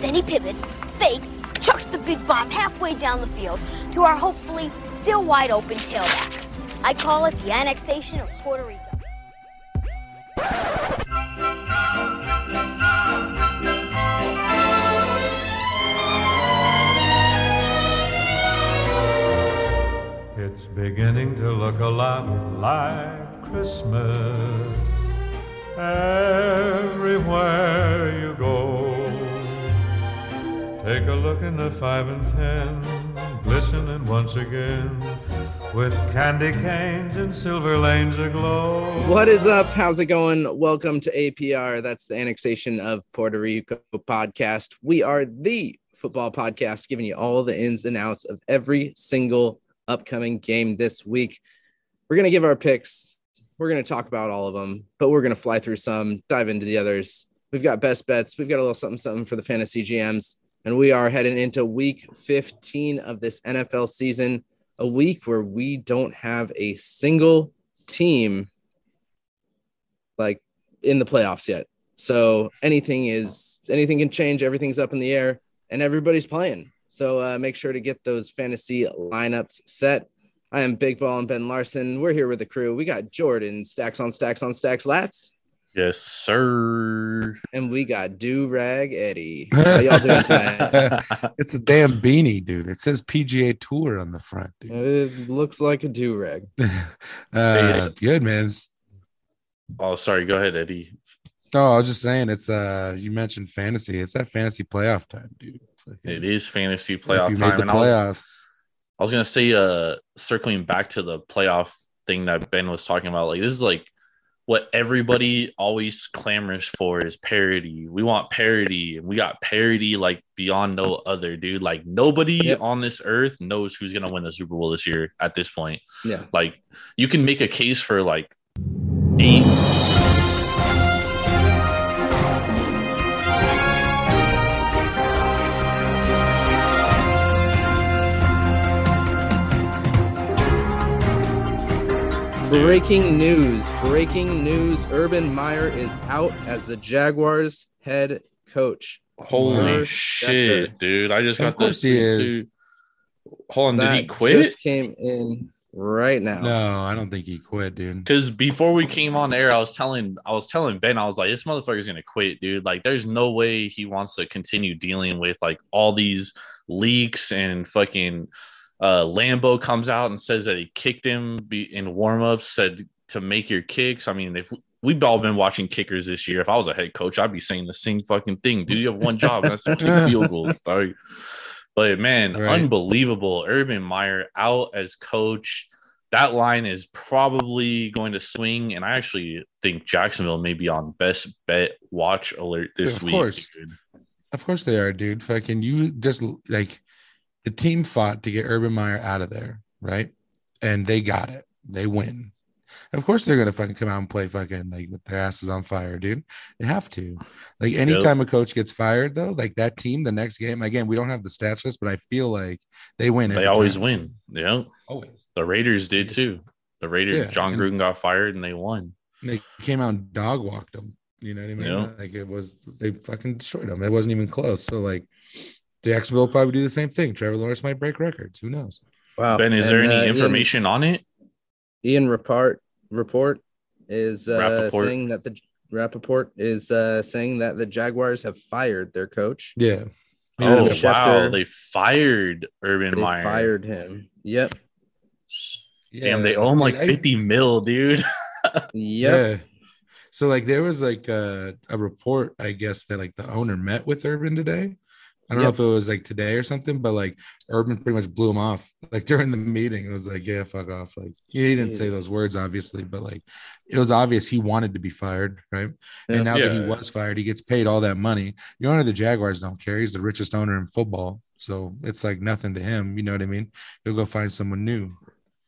Then he pivots, fakes, chucks the big bomb halfway down the field to our hopefully still wide open tailback. I call it the annexation of Puerto Rico. It's beginning to look a lot like Christmas everywhere you go. Take a look in the five and ten, glistening once again with candy canes and silver lanes aglow. What is up? How's it going? Welcome to APR. That's the annexation of Puerto Rico podcast. We are the football podcast giving you all the ins and outs of every single upcoming game this week. We're going to give our picks. We're going to talk about all of them, but we're going to fly through some, dive into the others. We've got best bets. We've got a little something, something for the fantasy GMs. And we are heading into week 15 of this NFL season, a week where we don't have a single team like in the playoffs yet. So anything is anything can change, everything's up in the air, and everybody's playing. So uh, make sure to get those fantasy lineups set. I am Big Ball and Ben Larson. We're here with the crew. We got Jordan, stacks on stacks on stacks, lats, Yes, sir. and we got Do Rag Eddie. How y'all doing tonight? it's a damn beanie, dude. It says PGA Tour on the front, dude. It looks like a do rag. uh, good, man. It's- Oh, sorry. Go ahead, Eddie. Oh, I was just saying it's uh you mentioned fantasy. It's that fantasy playoff time, dude. Fucking- It is fantasy if playoff you time, the and I was, playoffs. I was gonna say, uh, circling back to the playoff thing that Ben was talking about. Like this is like what everybody always clamors for is parity. We want parity, and we got parity like beyond no other, dude. Like nobody Yep. on this earth knows who's gonna win the Super Bowl this year. At this point, Yeah. like you can make a case for like eight Breaking news. Breaking news. Urban Meyer is out as the Jaguars head coach. Holy shit, Schefter. dude! I just Of got this. course he is. Hold on, did he quit? Just came in right now. No, I don't think he quit, dude. Because before we came on air, I was telling, I was telling Ben, I was like, this motherfucker's gonna quit, dude. Like, there's no way he wants to continue dealing with like all these leaks and fucking. Uh, Lambo comes out and says that he kicked him be, in warmups, said to make your kicks. I mean, if we've all been watching kickers this year, if I was a head coach, I'd be saying the same fucking thing. Dude, you have one job, that's to kick field goals, dog. But man, Right. unbelievable. Urban Meyer out as coach. That line is probably going to swing. And I actually think Jacksonville may be on best bet watch alert this Of week. course. Of course they are, dude. Fucking you just like the team fought to get Urban Meyer out of there, right? And they got it. They win. Of course they're gonna fucking come out and play fucking like with their asses on fire, dude. They have to. Like anytime a coach gets fired, though, like that team, the next game, again, we don't have the stats list, but I feel like they win. They always time. win. Yeah. Always. The Raiders did too. The Raiders, Yeah, Jon Gruden got fired and they won. They came out and dog walked them. You know what I mean? Yeah. Like it was they fucking destroyed them. It wasn't even close. So like Jacksonville will probably do the same thing. Trevor Lawrence might break records. Who knows? Wow. Ben, is there any uh, information on it? Ian, Ian report report is uh, Rappaport. saying that the Rappaport is uh, saying that the Jaguars have fired their coach. Yeah. Yeah, Oh, Schefter- wow. They fired Urban They Meyer. fired him. Yep. Damn, they owe him like I- 50 mil, dude. Yep. Yeah. So like there was like a, a report, I guess, that like the owner met with Urban today. I don't Yep. know if it was like today or something, but like Urban pretty much blew him off. Like during the meeting, it was like, yeah, fuck off. Like he didn't say those words, obviously, but like it was obvious he wanted to be fired, right? And now that he was fired, he gets paid all that money. The owner of the Jaguars don't care. He's the richest owner in football. So it's like nothing to him. You know what I mean? He'll go find someone new.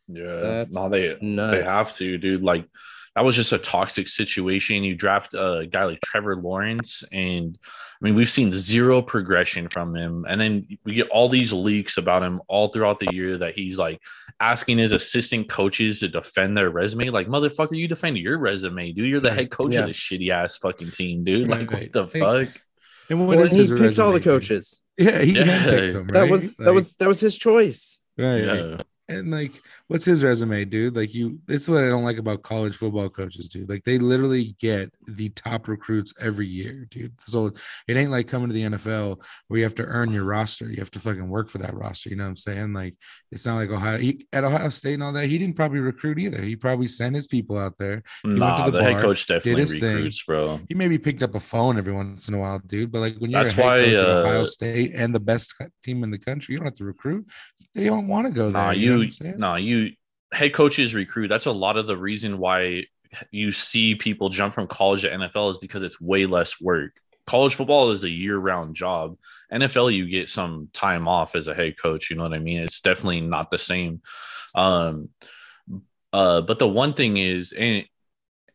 Yeah, That's no, they nuts. they have to, dude. Like that was just a toxic situation. You draft a guy like Trevor Lawrence, and I mean, we've seen zero progression from him. And then we get all these leaks about him all throughout the year that he's like asking his assistant coaches to defend their resume. Like, motherfucker, you defend your resume, dude. You're the mm, head coach Yeah. of this shitty ass fucking team, dude. Right, Like, right. what the Hey, fuck? And what Well, is and he his picked all the coaches. Yeah, he Yeah. handpicked them. That right? was that Like, was that was his choice. right. Yeah. And like, what's his resume, dude? Like, you, this is what I don't like about college football coaches, dude. Like, they literally get the top recruits every year, dude. So it ain't like coming to the NFL where you have to earn your roster. You have to fucking work for that roster. You know what I'm saying? Like, it's not like Ohio he, at Ohio State and all that. He didn't probably recruit either. He probably sent his people out there. went Nah, to the, the head bar, coach did definitely his thing. recruits, bro. He maybe picked up a phone every once in a while, dude. But like when you're That's a head why, coach at uh, Ohio State and the best team in the country, you don't have to recruit. They don't want to go there. Nah, you, know what you, I'm nah, you head coaches recruit. That's a lot of the reason why you see people jump from college to NFL is because it's way less work. College football is a year-round job. NFL, you get some time off as a head coach. You know what I mean? It's definitely not the same. Um, uh, but the one thing is, and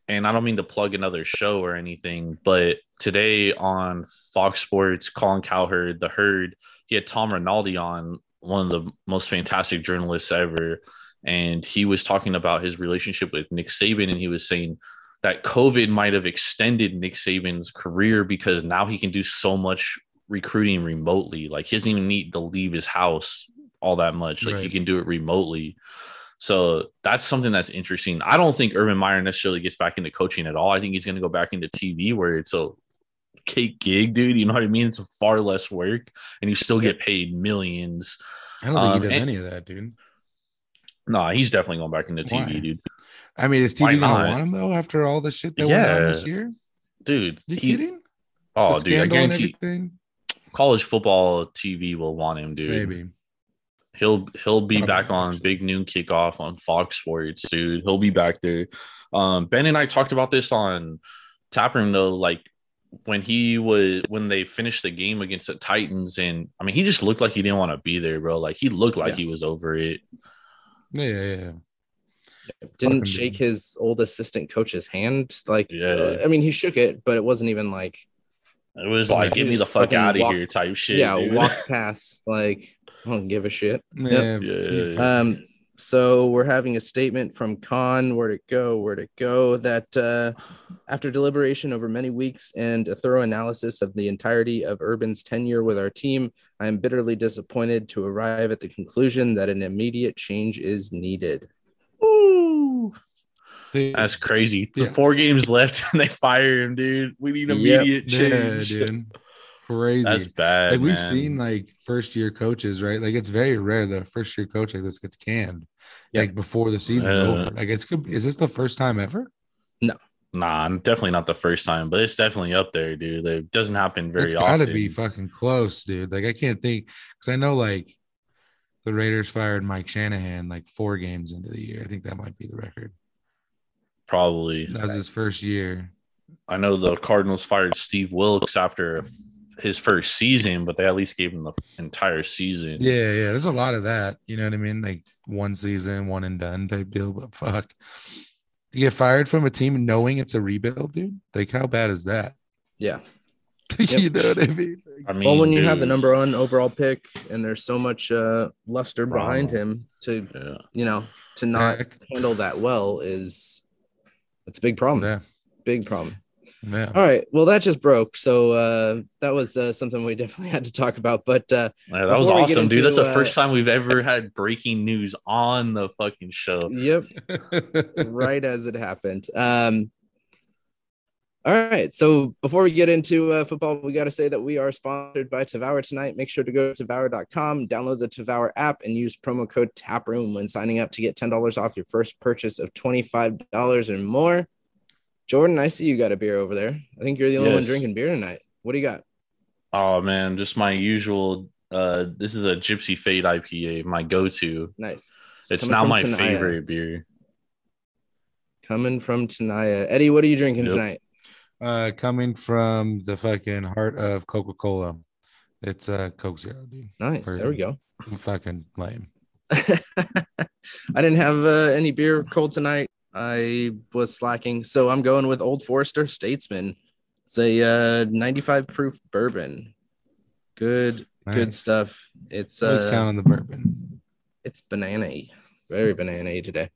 and I don't mean to plug another show or anything, but today on Fox Sports, Colin Cowherd, the Herd, he had Tom Rinaldi on, one of the most fantastic journalists ever, and he was talking about his relationship with Nick Saban, and he was saying that COVID might have extended Nick Saban's career because now he can do so much recruiting remotely. Like he doesn't even need to leave his house all that much. Like he can do it remotely. So that's something that's interesting. I don't think Urban Meyer necessarily gets back into coaching at all. I think he's going to go back into TV where it's a cake gig, dude. You know what I mean? It's far less work and you still get paid millions. I don't think Um, he does and- any of that, dude. Nah, he's definitely going back into TV, Why? dude. I mean, is Why TV gonna not? want him though after all the shit that went on this Yeah. year? Dude, You he- kidding? oh, dude, I guarantee college football TV will want him, dude. Maybe. He'll he'll be Probably, back on. Big Noon Kickoff on Fox Sports, dude. He'll be back there. Um, ben and I talked about this on Taproom though, like when he was when they finished the game against the Titans, and I mean he just looked like he didn't want to be there, bro. Like he looked like Yeah. he was over it. Yeah, yeah, yeah. Didn't shake his old assistant coach's hand. Like, Yeah. uh, I mean, he shook it, but it wasn't even like, It was like, get me the fuck out of walk- here type shit. yeah, dude. walk past. Like, I don't give a shit. Yeah, Yeah. Um, so we're having a statement from Khan. Where'd it go? Where'd it go? That uh, after deliberation over many weeks and a thorough analysis of the entirety of Urban's tenure with our team, I am bitterly disappointed to arrive at the conclusion that an immediate change is needed. Ooh, dude, that's crazy. The Yeah. four games left and they fire him, dude. We need Yep. immediate yeah, change. dude. Crazy. That's bad. like we've man. seen like first year coaches, right? Like it's very rare that a first year coach like this gets canned Yeah. like before the season's Yeah. over. Uh. Like it's good. Is this the first time ever? No, nah, I'm definitely not the first time, but it's definitely up there, dude. It doesn't happen very it's often. got to be fucking close, dude. Like I can't think because I know like the Raiders fired Mike Shanahan like four games into the year. I think that might be the record. Probably. That was his first year. I know the Cardinals fired Steve Wilks after his first season, but they at least gave him the entire season. Yeah, yeah. There's a lot of that. You know what I mean? Like one season, one and done type deal. But fuck, you get fired from a team knowing it's a rebuild, dude. Like how bad is that? Yeah. you know what I mean? I mean, well, when you have the number one overall pick and there's so much uh, luster behind Drama. him to, yeah. you know, to not Heck, handle that well is it's a big problem. yeah, Big problem. Yeah. All right. Well, that just broke. So uh, that was uh, something we definitely had to talk about. But uh, Yeah, that was Before we get awesome, dude. That's into, the uh, first time we've ever had breaking news on the fucking show. yep, right as it happened. Um, all right. So before we get into uh, football, we got to say that we are sponsored by Tavour tonight. Make sure to go to Tavour.com, download the Tavour app, and use promo code TAPROOM when signing up to get $10 off your first purchase of $25 or more. Jordan, I see you got a beer over there. I think you're the only one drinking beer tonight. What do you got? Oh man, just my usual. Uh, this is a Gypsy Fade IPA, my go-to. Nice. It's Coming now my Tenaya. favorite beer. Coming from Tenaya. Eddie, what are you drinking Yep. tonight? uh, coming from the fucking heart of Coca Cola. It's a uh, Coke Zero, dude. Nice. There we go. Fucking lame. I didn't have uh, any beer cold tonight. I was slacking, so I'm going with Old Forester Statesman. It's a uh, 95 proof bourbon. Good, good stuff. It's Always uh, count on the bourbon. it's banana very banana today.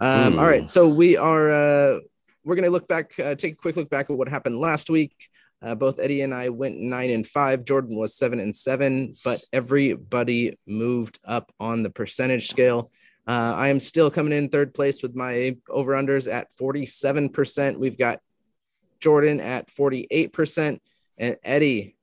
Um, all Ooh. right, so we are uh, we're gonna look back, uh, take a quick look back at what happened last week. Uh, both Eddie and I went nine and five. Jordan was seven and seven, but everybody moved up on the percentage scale. Uh, I am still coming in third place with my over unders at 47%. We've got Jordan at 48%, and Eddie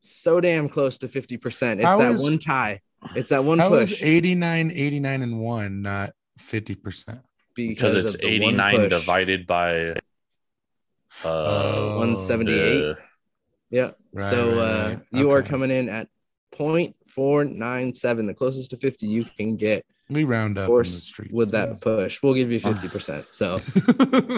so damn close to 50%. It's How that is- one tie. It's that one How is push 89, 89 and one, not 50%? because it's of the one 89 divided by uh Oh, 178. uh, Yeah. Right, so right, uh, right. you are coming in at 0.497, the closest to 50 you can get, We round up in the streets. with that push. We'll give you 50%. So,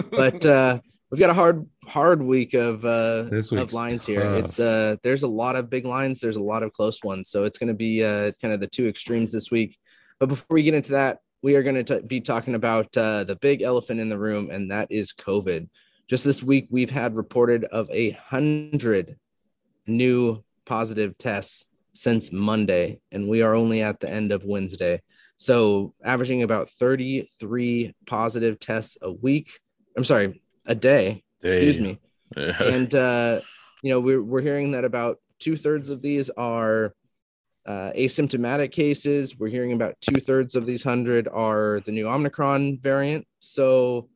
but uh, we've got a hard, hard week of uh, of lines here. It's tough. uh, there's a lot of big lines. There's a lot of close ones. So it's going to be uh, kind of the two extremes this week. But before we get into that, we are going to be talking about uh, the big elephant in the room, and that is COVID. Just this week, we've had reported of a hundred new positive tests since Monday, and we are only at the end of Wednesday. So, averaging about 33 positive tests a week. I'm sorry, a day. Excuse me. And, uh, you know, we're, we're hearing that about two thirds of these are uh, asymptomatic cases. We're hearing about two thirds of these hundred are the new Omicron variant. So,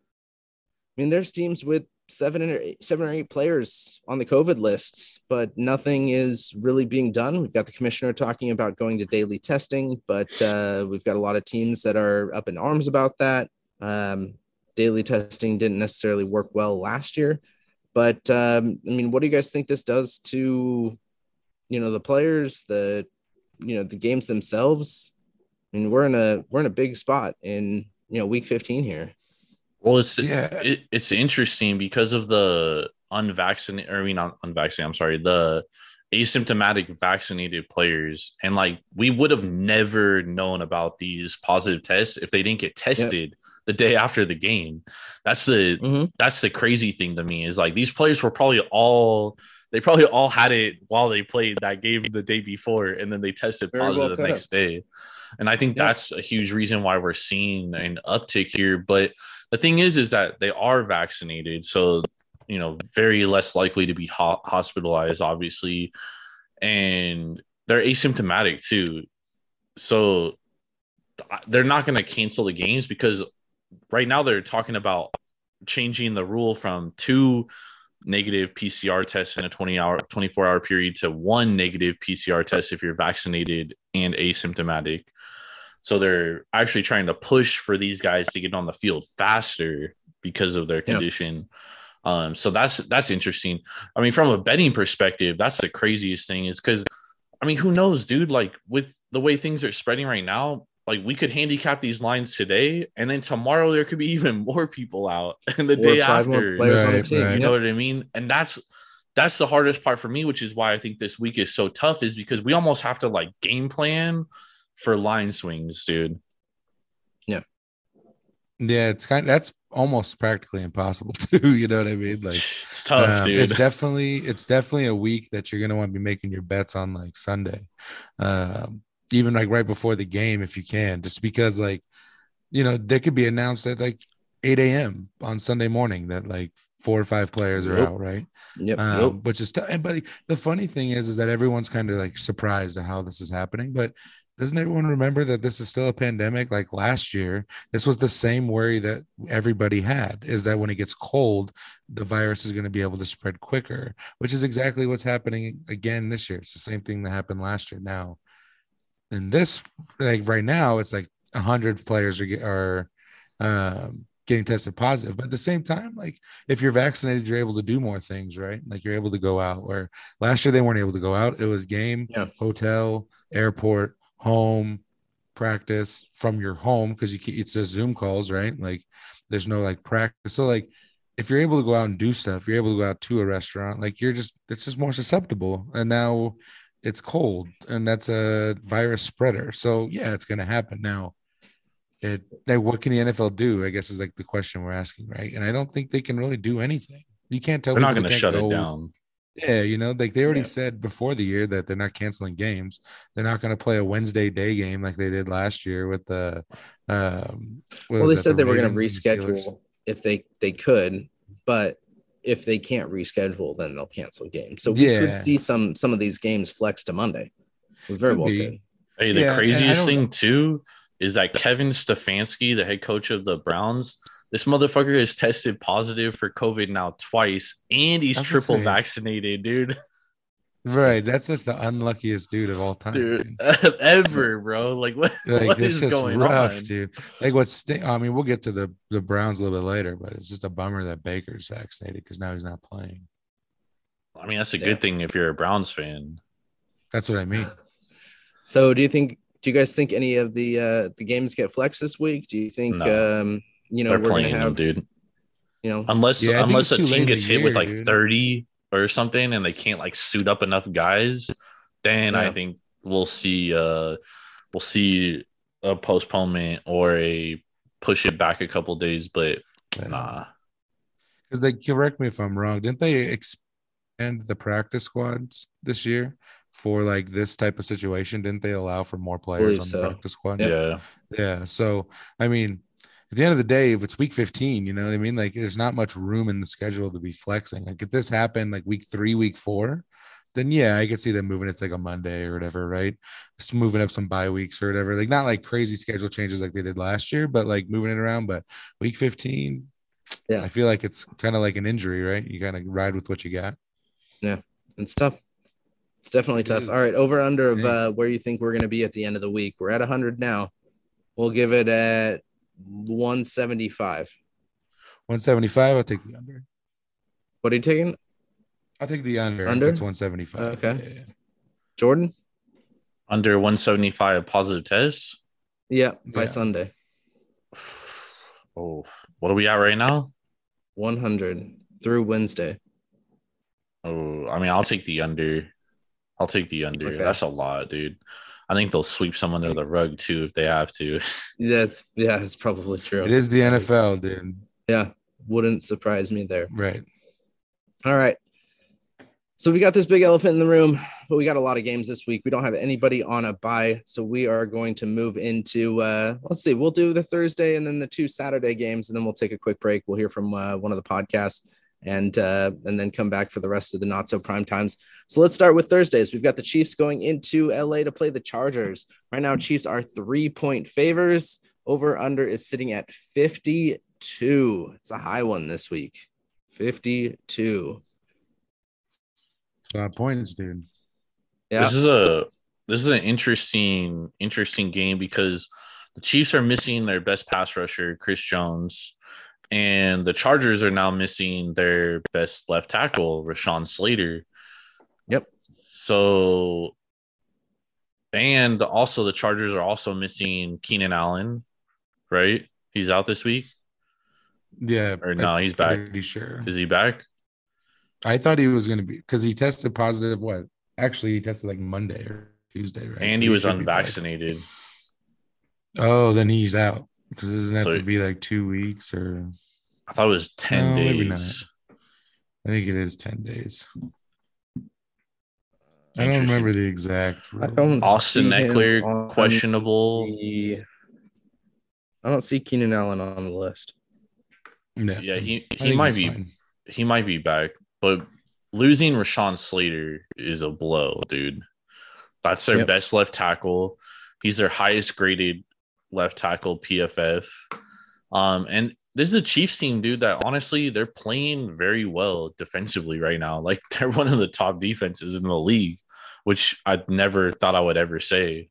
I mean, there's teams with seven or eight, seven or eight players on the COVID list, but nothing is really being done. We've got the commissioner talking about going to daily testing, but uh, we've got a lot of teams that are up in arms about that. Um, daily testing didn't necessarily work well last year, but um, I mean, what do you guys think this does to, you know, the players, the, you know, the games themselves? I mean, we're in a we're in a big spot in you know week 15 here. Well, it's Yeah. it, it's interesting because of the unvaccinated, I mean, not unvaccinated. I'm sorry, the asymptomatic vaccinated players, and like we would have never known about these positive tests if they didn't get tested the day after the game. That's the Mhm. that's the crazy thing to me is like these players were probably all they probably all had it while they played that game the day before, and then they tested Very well positive the could next day. And I think Yeah. that's a huge reason why we're seeing an uptick here. But the thing is, is that they are vaccinated, so you know, very less likely to be ho- hospitalized, obviously, and they're asymptomatic too. So they're not going to cancel the games because right now they're talking about changing the rule from two negative PCR tests in a 20 hour 24 hour period to one negative PCR test if you're vaccinated and asymptomatic. So they're actually trying to push for these guys to get on the field faster because of their Yeah. condition. Um, so that's that's interesting. I mean, from a betting perspective, that's the craziest thing is because I mean, who knows, dude? Like with the way things are spreading right now, like we could handicap these lines today, and then tomorrow there could be even more people out, and the Four day after, players on the Right, team. right. you Yep. know what I mean? And that's that's the hardest part for me, which is why I think this week is so tough, is because we almost have to like game plan for line swings, dude. Yeah, Yeah, it's kind of, that's almost practically impossible too. You know what I mean? Like It's tough, um, dude. it's definitely it's definitely a week that you're gonna want to be making your bets on like Sunday. Um, even like right before the game if you can, just because like you know, they could be announced at like 8 a.m. on Sunday morning that like four or five players are Yep. out, right? Yep. um, yep. which is t- but the funny thing is is that everyone's kind of like surprised at how this is happening but doesn't everyone remember that this is still a pandemic like last year this was the same worry that everybody had is that when it gets cold the virus is going to be able to spread quicker which is exactly what's happening again this year it's the same thing that happened last year now in this like right now it's like 100 players are are um getting tested positive but at the same time like if you're vaccinated, you're able to do more things, right? Like you're able to go out. Where last year they weren't able to go out. It was game, Yeah. hotel, airport, home, practice from your home because you it's just Zoom calls, right? Like there's no like practice. So like if you're able to go out and do stuff, you're able to go out to a restaurant. Like you're just it's just more susceptible. And now it's cold, and that's a virus spreader. So yeah, it's gonna happen now it like what can the NFL do? I guess is like the question we're asking, right? And I don't think they can really do anything. You can't tell They're not going to shut go- it down. Yeah, you know, like they already Yeah. said before the year that they're not canceling games. They're not going to play a Wednesday day game like they did last year with the. Um, Well, they that, said the they were going to Ravens the reschedule if they they could, but if they can't reschedule, then they'll cancel games. So we Yeah. could see some some of these games flex to Monday. We very Could well be. could. Hey, the Yeah, craziest thing know- too is that Kevin Stefanski, the head coach of the Browns, this motherfucker has tested positive for COVID now twice, and he's I triple vaccinated, dude. Right. That's just the unluckiest dude of all time. Dude, dude. ever, bro. Like what? Like what it's is just going rough, on? dude. Like what's sti- I mean, we'll get to the the Browns a little bit later, but it's just a bummer that Baker's vaccinated because now he's not playing. I mean, that's a Yeah. good thing if you're a Browns fan. That's what I mean. So do you think do you guys think any of the uh the games get flexed this week? Do you think No. um you know They're we're playing gonna them, dude. you know Unless Yeah, unless a it's too late team gets hit with like dude. 30 or something and they can't like suit up enough guys, then I think we'll see uh we'll see a postponement or a push it back a couple days, but nah. Because they correct me if I'm wrong. Didn't they expand the practice squads this year for like this type of situation? Didn't they allow for more players Believe on so. the practice squad? Yeah. Yeah. So I mean, at the end of the day, if it's week 15, you know what I mean? Like there's not much room in the schedule to be flexing. Like if this happened like week three, week four, then yeah, I could see them moving it to like a Monday or whatever, right? Just moving up some bye weeks or whatever. Like not like crazy schedule changes like they did last year, but like moving it around. But week 15, Yeah. I feel like it's kind of like an injury, right? You kind of ride with what you got. Yeah, it's tough. It's definitely It tough. All right, over under of uh where you think we're gonna be at the end of the week. We're at hundred now. We'll give it at 175. 175, I'll take the under. What are you taking? I'll take the under. Under? If it's 175. Okay. Yeah, yeah. Jordan? Under 175 positive tests. Yeah, by Yeah. Sunday. Oh, what are we at right now? 100 through Wednesday. Oh, I mean, I'll take the under. I'll take the under. Okay. That's a lot, dude. I think they'll sweep some under the rug too if they have to. That's yeah, it's probably true. It is the NFL, dude. Yeah, wouldn't surprise me there. Right. All right. So we got this big elephant in the room, but we got a lot of games this week. We don't have anybody on a bye, so we are going to move into uh let's see, we'll do the Thursday and then the two Saturday games, and then we'll take a quick break. We'll hear from uh, one of the podcasts and uh and then come back for the rest of the not so prime times. So let's start with Thursdays. We've got the Chiefs going into LA to play the Chargers. Right now, Chiefs are three point favors. Over under is sitting at 52. It's a high one this week. 52. It's a lot of points, dude. Yeah. This is a this is an interesting interesting game because the Chiefs are missing their best pass rusher, Chris Jones, and the Chargers are now missing their best left tackle, Rashawn Slater. Yep. So and also the Chargers are also missing Keenan Allen, right? He's out this week. Yeah. Or I'm no, he's back. Pretty sure. Is he back? I thought he was going to be because he tested positive. What? Actually, he tested like Monday or Tuesday, right? And So he was should unvaccinated. Oh, then he's out because it doesn't have So- to be like two weeks or I thought it was 10 No, maybe days. I think it is ten days. I don't remember the exact. I don't Austin see him Eckler questionable. the- I don't see Keenan Allen on the list. Yeah, Yeah, he he might be fine. he might be back, but losing Rashawn Slater is a blow, dude. That's their Yep. best left tackle. He's their highest graded left tackle PFF. Um, and this is a Chiefs team, dude. That honestly, they're playing very well defensively right now. Like they're one of the top defenses in the league, which I never thought I would ever say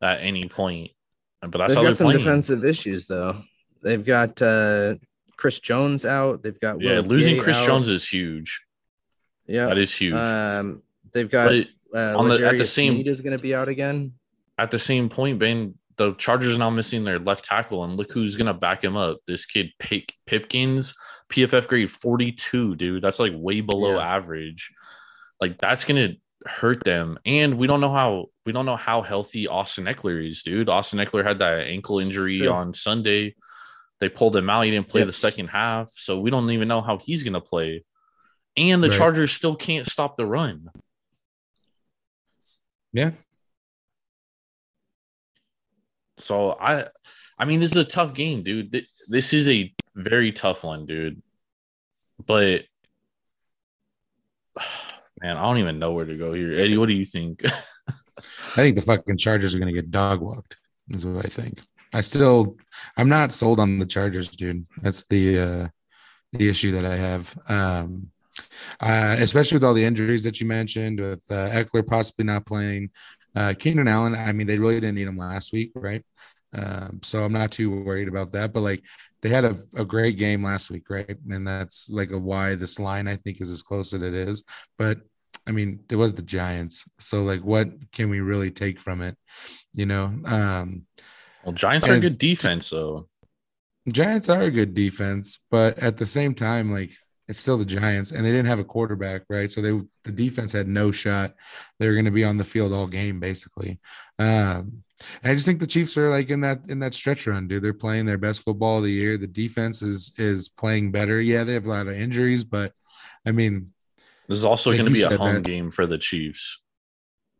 at any point. But that's They've how got some playing. defensive issues though. They've got uh Chris Jones out. They've got Yeah, losing Gay Chris out. Jones is huge. Yeah, That is huge. Um, they've got but uh, on the- at the same- Sneed is going to be out again. at the same point, Ben, the Chargers are now missing their left tackle, and look who's gonna back him up. This kid Pick Pipkins, PFF grade 42, dude. That's like way below Yeah. average. Like that's gonna hurt them. And we don't know how we don't know how healthy Austin Ekeler is, dude. Austin Ekeler had that ankle injury on Sunday. They pulled him out. He didn't play Yep. the second half, so we don't even know how he's gonna play. And the Right. Chargers still can't stop the run. Yeah, So I, I mean, this is a tough game, dude. This is a very tough one, dude. But Man, I don't even know where to go here. Eddie, what do you think? I think the fucking Chargers are going to get dog walked. Is what I think. I still, I'm not sold on the Chargers, dude. That's the uh the issue that I have. Um, uh, especially with all the injuries that you mentioned, with uh, Ekeler possibly not playing, uh, Keenan Allen. I mean, they really didn't need him last week, right? Um, so I'm not too worried about that. But like, they had a, a great game last week, right? And that's like a why this line I think is as close as it is. But I mean, it was the Giants. So like, what can we really take from it? You know, um, well, Giants are a good defense, so Giants are a good defense, but at the same time, like it's still the Giants, and they didn't have a quarterback, right? So they the defense had no shot. They were going to be on the field all game, basically. Um, and I just think the Chiefs are like in that in that stretch run, dude. They're playing their best football of the year. The defense is is playing better. Yeah, they have a lot of injuries, but I mean, this is also going to be a home that, game for the Chiefs.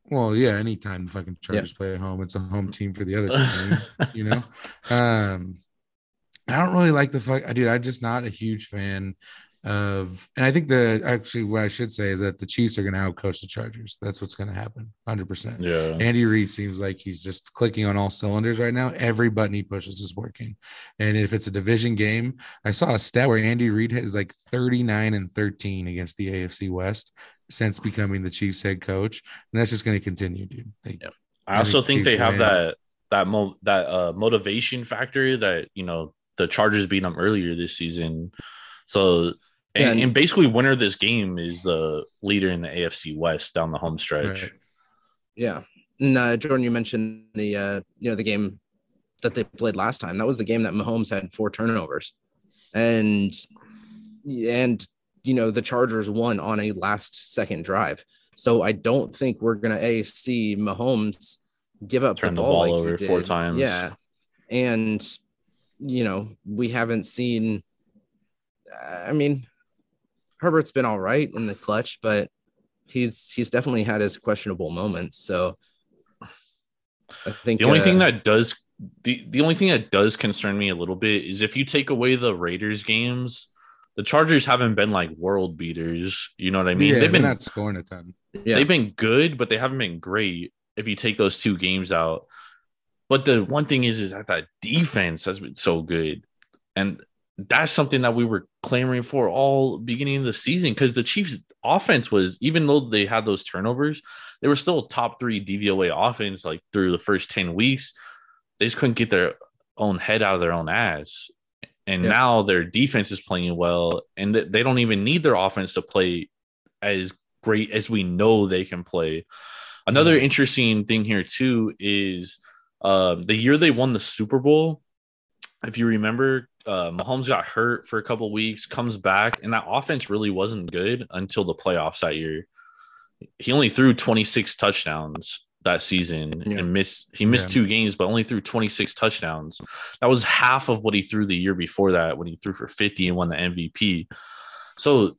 Well, yeah, anytime the fucking Chargers yeah. play at home, it's a home team for the other team, you know. Um, I don't really like the fuck, dude. I'm just not a huge fan of, and I think the actually what I should say is that the Chiefs are going to outcoach the Chargers. That's what's going to happen, hundred percent. Yeah. Andy Reid seems like he's just clicking on all cylinders right now. Every button he pushes is working, and if it's a division game, I saw a stat where Andy Reid is like 39 and 13 against the AFC West since becoming the Chiefs head coach, and that's just going to continue, dude. Yeah. I also think they have that that mo- that uh, motivation factor that you know the Chargers beat them earlier this season. So and, and, and, basically winner of this game is the leader in the AFC West down the home stretch. Right. Yeah. And uh, Jordan, you mentioned the uh, you know the game that they played last time. That was the game that Mahomes had four turnovers, and and you know the Chargers won on a last second drive. So I don't think we're gonna a see Mahomes give up turn the ball, the ball like over four times. Yeah, and you know we haven't seen. I mean, Herbert's been all right in the clutch, but he's he's definitely had his questionable moments. So I think the only uh, thing that does the, the only thing that does concern me a little bit is if you take away the Raiders games, the Chargers haven't been like world beaters. You know what I mean? Yeah, they've been not scoring a ton. Yeah. They've been good, but they haven't been great if you take those two games out. But the one thing is, is that that defense has been so good. And that's something that we were clamoring for all beginning of the season because the Chiefs offense was even though they had those turnovers, they were still top three DVOA offense like through the first 10 weeks. They just couldn't get their own head out of their own ass. And yeah. now their defense is playing well, and they don't even need their offense to play as great as we know they can play. Another mm-hmm. interesting thing here too is uh, the year they won the Super Bowl. If you remember, uh, Mahomes got hurt for a couple weeks, comes back, and that offense really wasn't good until the playoffs that year. He only threw 26 touchdowns that season yeah. and missed he missed yeah. two games, but only threw 26 touchdowns. That was half of what he threw the year before that when he threw for 50 and won the MVP. So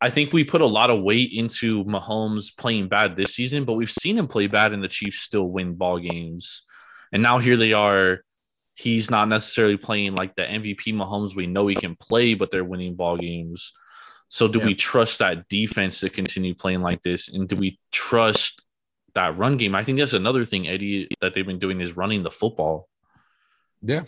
I think we put a lot of weight into Mahomes playing bad this season, but we've seen him play bad and the Chiefs still win ball games. And now here they are he's not necessarily playing like the MVP Mahomes we know he can play, but they're winning ball games. So do yeah. we trust that defense to continue playing like this? And do we trust that run game? I think that's another thing, Eddie, that they've been doing is running the football. Yeah.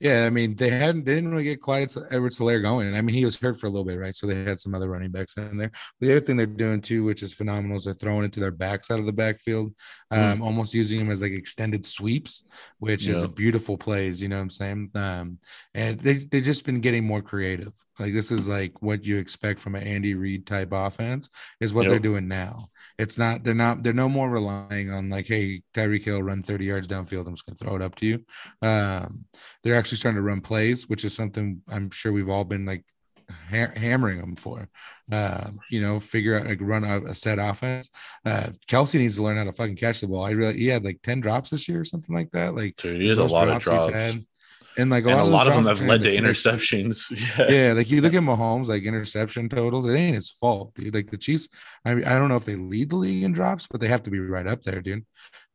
Yeah, I mean they hadn't they didn't really get Clyde Edwards Helaire going. I mean he was hurt for a little bit, right? So they had some other running backs in there. The other thing they're doing too, which is phenomenal, is they're throwing it to their backs out of the backfield, mm. um, mm. almost using them as like extended sweeps, which yeah. is a beautiful plays. You know what I'm saying? Um, and they they just been getting more creative. Like this is like what you expect from an Andy Reid type offense is what yep. they're doing now. It's not they're not they're no more relying on like hey Tyreek Hill run 30 yards downfield. I'm just gonna throw it up to you. Um, they're actually starting to run plays, which is something I'm sure we've all been like ha- hammering them for. Uh, you know, figure out like run a, a set offense. Uh, Kelce needs to learn how to fucking catch the ball. I really he had like 10 drops this year or something like that. Like Dude, he has a lot of drops. And like a and lot, a lot of, them have led to interceptions. Yeah. yeah, like you look at Mahomes, like interception totals, it ain't his fault, dude. Like the Chiefs, I mean, I don't know if they lead the league in drops, but they have to be right up there, dude.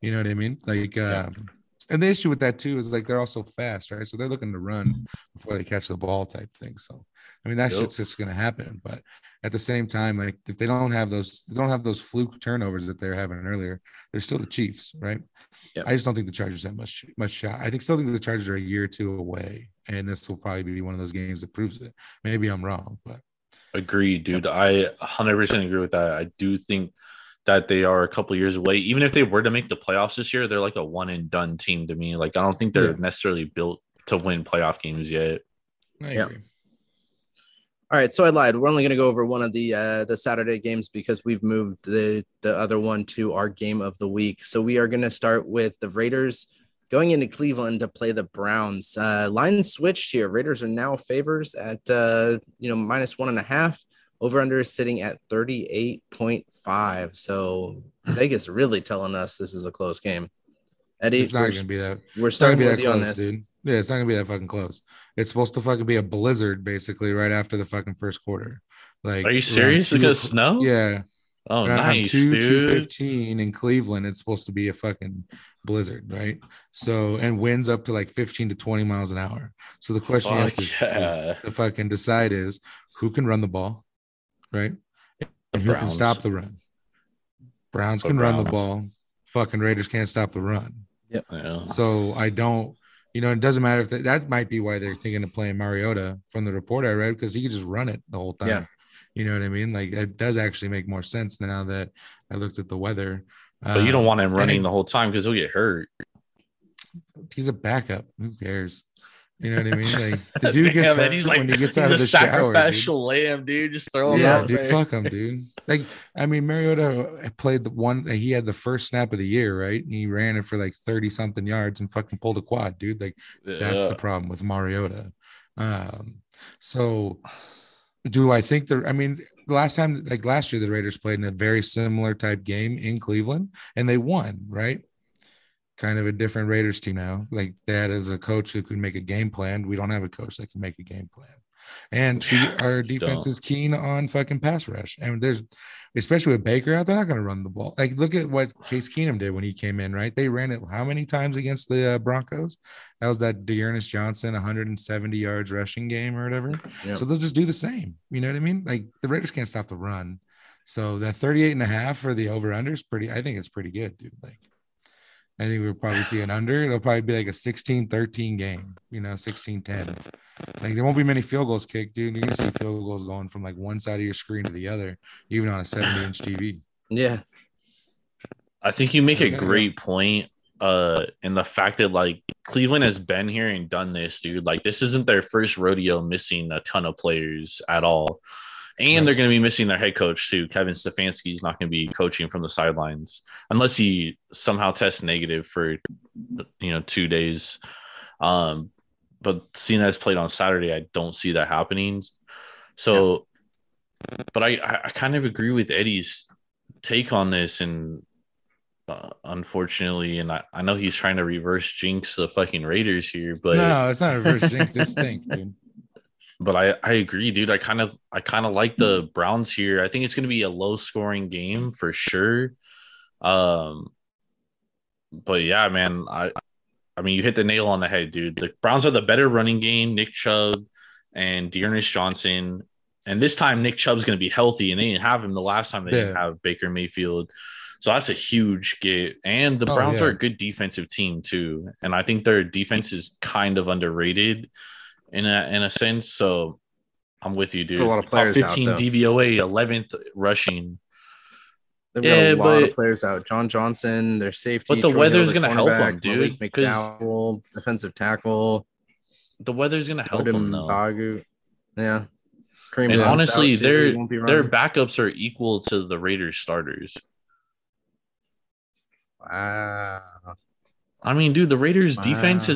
You know what I mean? Like, um, And the issue with that too is like they're also fast, right? So they're looking to run before they catch the ball type thing. So I mean that Yep. shit's just gonna happen. But at the same time, like if they don't have those, they don't have those fluke turnovers that they're having earlier. They're still the Chiefs, right? Yep. I just don't think the Chargers have much much shot. I think still think the Chargers are a year or two away, and this will probably be one of those games that proves it. Maybe I'm wrong, but Agreed, dude. I 100% agree with that. I do think that they are a couple years away. Even if they were to make the playoffs this year, they're like a one and done team to me. Like I don't think they're Yeah. necessarily built to win playoff games yet. I Yep. agree. All right, so I lied. We're only going to go over one of the uh, the Saturday games because we've moved the the other one to our game of the week. So we are going to start with the Raiders going into Cleveland to play the Browns. Uh, line switched here. Raiders are now favors at uh, you know minus one and a half. Over under is sitting at thirty eight point five. So Vegas really telling us this is a close game. Eddie, It's not gonna be that. we're It's not gonna starting be with that you on close, this. dude. Yeah, it's not gonna be that fucking close. It's supposed to fucking be a blizzard basically right after the fucking first quarter. Like, Are you serious? two It's gonna snow? Yeah, Oh, around nice, two two dude. fifteen in Cleveland. It's supposed to be a fucking blizzard, right? So and winds up to like fifteen to twenty miles an hour. So the question you have to, yeah. to, to fucking decide is who can run the ball, right? And who can stop the run. Browns can run the ball. Fucking Raiders can't stop the run. Yeah. So I don't, you know, it doesn't matter if that, that might be why they're thinking of playing Mariota from the report I read because he could just run it the whole time. Yeah. You know what I mean? Like it does actually make more sense now that I looked at the weather. But you don't Um, want him running the whole time because he'll get hurt. He's a backup. Who cares? You know what I mean? Like the dude gets Damn, hurt he's like when he gets out of the shower. sacrificial lamb, dude. Just throw him Yeah, out dude, there. fuck him, dude. Like, I mean, Mariota played the one. He had the first snap of the year, right? And he ran it for like thirty something yards and fucking pulled a quad, dude. Like, That's Yeah. the problem with Mariota. Um, so do I think the I mean last time like last year the Raiders played in a very similar type game in Cleveland and they won, right? Kind of a different Raiders team now. Like that as a coach who could make a game plan. We don't have a coach that can make a game plan. And we, our defense Don't. is keen on fucking pass rush. And there's especially with Baker out, they're not going to run the ball. Like look at what Case Keenum did when he came in, right? They ran it how many times against the uh, Broncos? That was that D'Ernest Johnson 170 yards rushing game or whatever. So they'll just do the same. You know what I mean? Like the Raiders can't stop the run. So that 38 and a half for the over under is pretty, I think it's pretty good, dude. Like I think we'll probably see an under. It'll probably be like a 16 13 game, you know, 16 10. Like there won't be many field goals kicked, dude. You're gonna see field goals going from like one side of your screen to the other, even on a 70 inch TV. Yeah, I think you make a great point. Uh, and the fact that like Cleveland has been here and done this, dude. Like this isn't their first rodeo missing a ton of players at all. And Right. they're going to be missing their head coach too. Kevin Stefanski is not going to be coaching from the sidelines unless he somehow tests negative for you know two days. Um, but seeing as played on Saturday, I don't see that happening. So, but I I, kind of agree with Eddie's take on this, and uh, unfortunately, and I, I know he's trying to reverse jinx the fucking Raiders here, but no, it's not a reverse jinx. this stink, dude. But I, I agree, dude. I kind of I kind of like the Browns here. I think it's going to be a low scoring game for sure. Um, but yeah, man, I I mean you hit the nail on the head, dude. The Browns are the better running game. Nick Chubb and D'Ernest Johnson, and this time Nick Chubb's going to be healthy, and they didn't have him the last time they didn't have Baker Mayfield. So that's a huge get. And the Oh, Browns yeah. are a good defensive team too. And I think their defense is kind of underrated in a in a sense. So I'm with you, dude. a lot of players out, 15 though. DVOA, 11th rushing. they've Yeah, got a lot but- of players out. John Johnson, their safety. But the Troy weather's their gonna help 'em, cornerback, dude, Malik McDowell, defensive tackle. The weather's gonna help Odin them though. Bagu. Yeah. Kareem And honestly, their He won't be their backups are equal to the Raiders starters. Wow. I mean, dude, the Raiders defense Wow.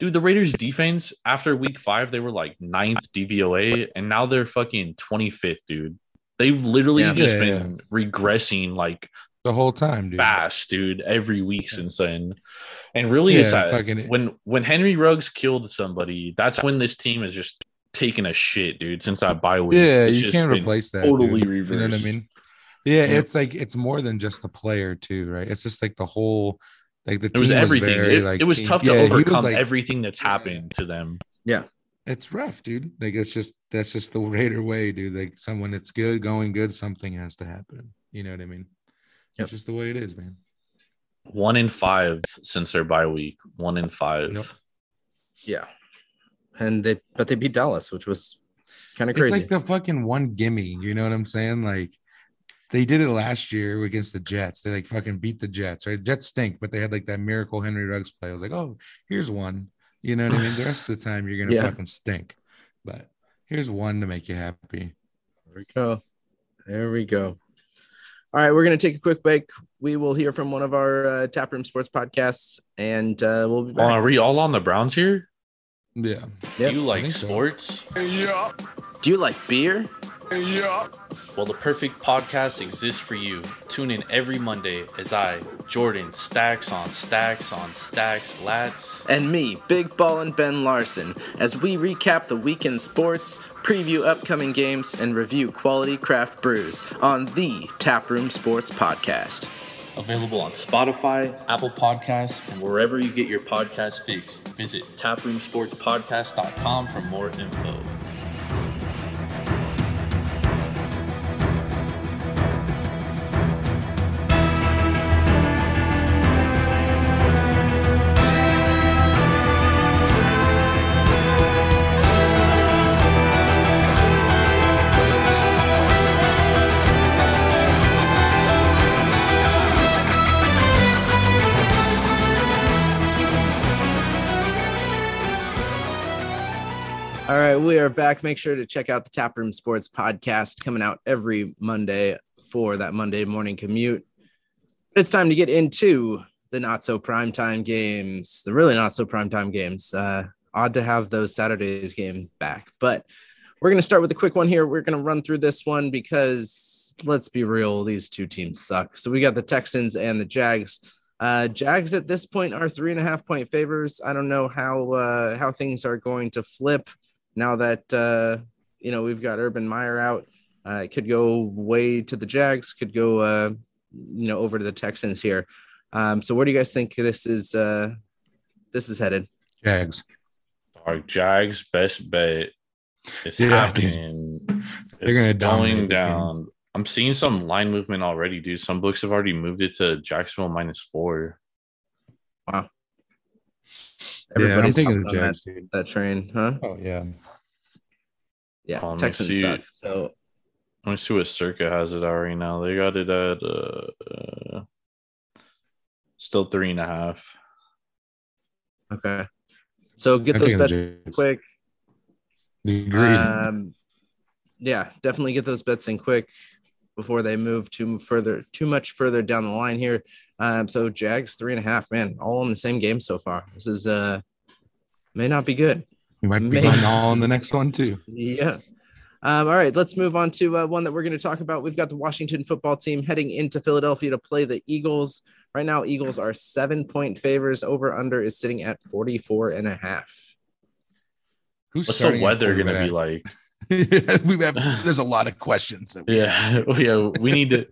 Is dude, the Raiders defense after week five, they were like ninth DVOA, and now they're fucking 25th, dude. They've literally Yeah. just Yeah, been regressing like The whole time, dude. fast, dude, every week since then. And really, it's Yeah, that fucking- when when Henry Ruggs killed somebody, that's when this team is just taking a shit, dude. Since that bye week, Yeah, It's you just can't replace that. totally dude. You know what I mean? Yeah, Yeah. it's like it's more than just the player too, right? It's just like the whole Like the It was team everything. very, it, like, it was team- tough to he was, overcome like- everything that's Yeah. happened to them. Yeah, it's rough, dude. Like it's just that's just the Raider way, dude. Like someone that's good, going good, something has to happen. You know what I mean? Yep. It's just the way it is, man. One in five since their bye week. One in five. Yep. Yeah. And they but they beat Dallas, which was kind of crazy. It's like the fucking one gimme. You know what I'm saying? Like they did it last year against the Jets. They like fucking beat the Jets. Right? Jets stink, but they had like that miracle Henry Ruggs play. I was like, oh, here's one. You know what I mean? The rest of the time you're gonna Yeah. fucking stink. But here's one to make you happy. There we go. There we go. All right, we're going to take a quick break. We will hear from one of our uh, Taproom Sports podcasts, and uh, we'll be Well, back. are we all on the Browns here? Yeah. Yep. Do you like think so. sports? Do you like beer? Well, the perfect podcast exists for you. Tune in every Monday as I, Jordan, stacks on stacks on stacks, lats. And me, Big Ball and Ben Larson, as we recap the weekend sports, preview upcoming games, and review quality craft brews on the Taproom Sports Podcast. Available on Spotify, Apple Podcasts, and wherever you get your podcast fix. Visit taproomsportspodcast.com for more info. Are back. Make sure to check out the Taproom Sports podcast coming out every Monday for that Monday morning commute. It's time to get into the not so primetime games, the really not so primetime games. Uh, odd to have those Saturdays game back, but we're going to start with a quick one here. We're going to run through this one because let's be real, these two teams suck. So we got the Texans and the Jags. Uh, Jags at this point are three and a half point favors. I don't know how uh, how things are going to flip now that uh, you know we've got Urban Meyer out. Uh, it could go way to the Jags, could go uh, you know over to the Texans here. Um, so where do you guys think this is uh, this is headed? Jags. Our Jags best bet is Yeah, happening. They're gonna dominate going down. I'm seeing some line movement already, dude. Some books have already moved it to Jacksonville minus four. Yeah, I'm Everybody's thinking hopped the on Jags, that, dude. that train, huh? Oh yeah. Yeah, Um, Texans see- suck. So Let me see what Circa has it at right now. They got it at uh, uh still three and a half. okay, so get I'm those bets Jags. quick. Agreed. Um, yeah, definitely get those bets in quick before they move too further, too much further down the line here. Um, so Jags three and a half, man, all in the same game so far. This is uh may not be good. we might be man. going all in the next one too. Yeah. Um, all right, let's move on to uh, one that we're going to talk about. We've got the Washington football team heading into Philadelphia to play the Eagles. Right now, Eagles are seven point favors. Over under is sitting at 44 and a half. Who's What's the weather gonna be quarterback? like? we have, there's a lot of questions. That we Yeah, yeah. We need to.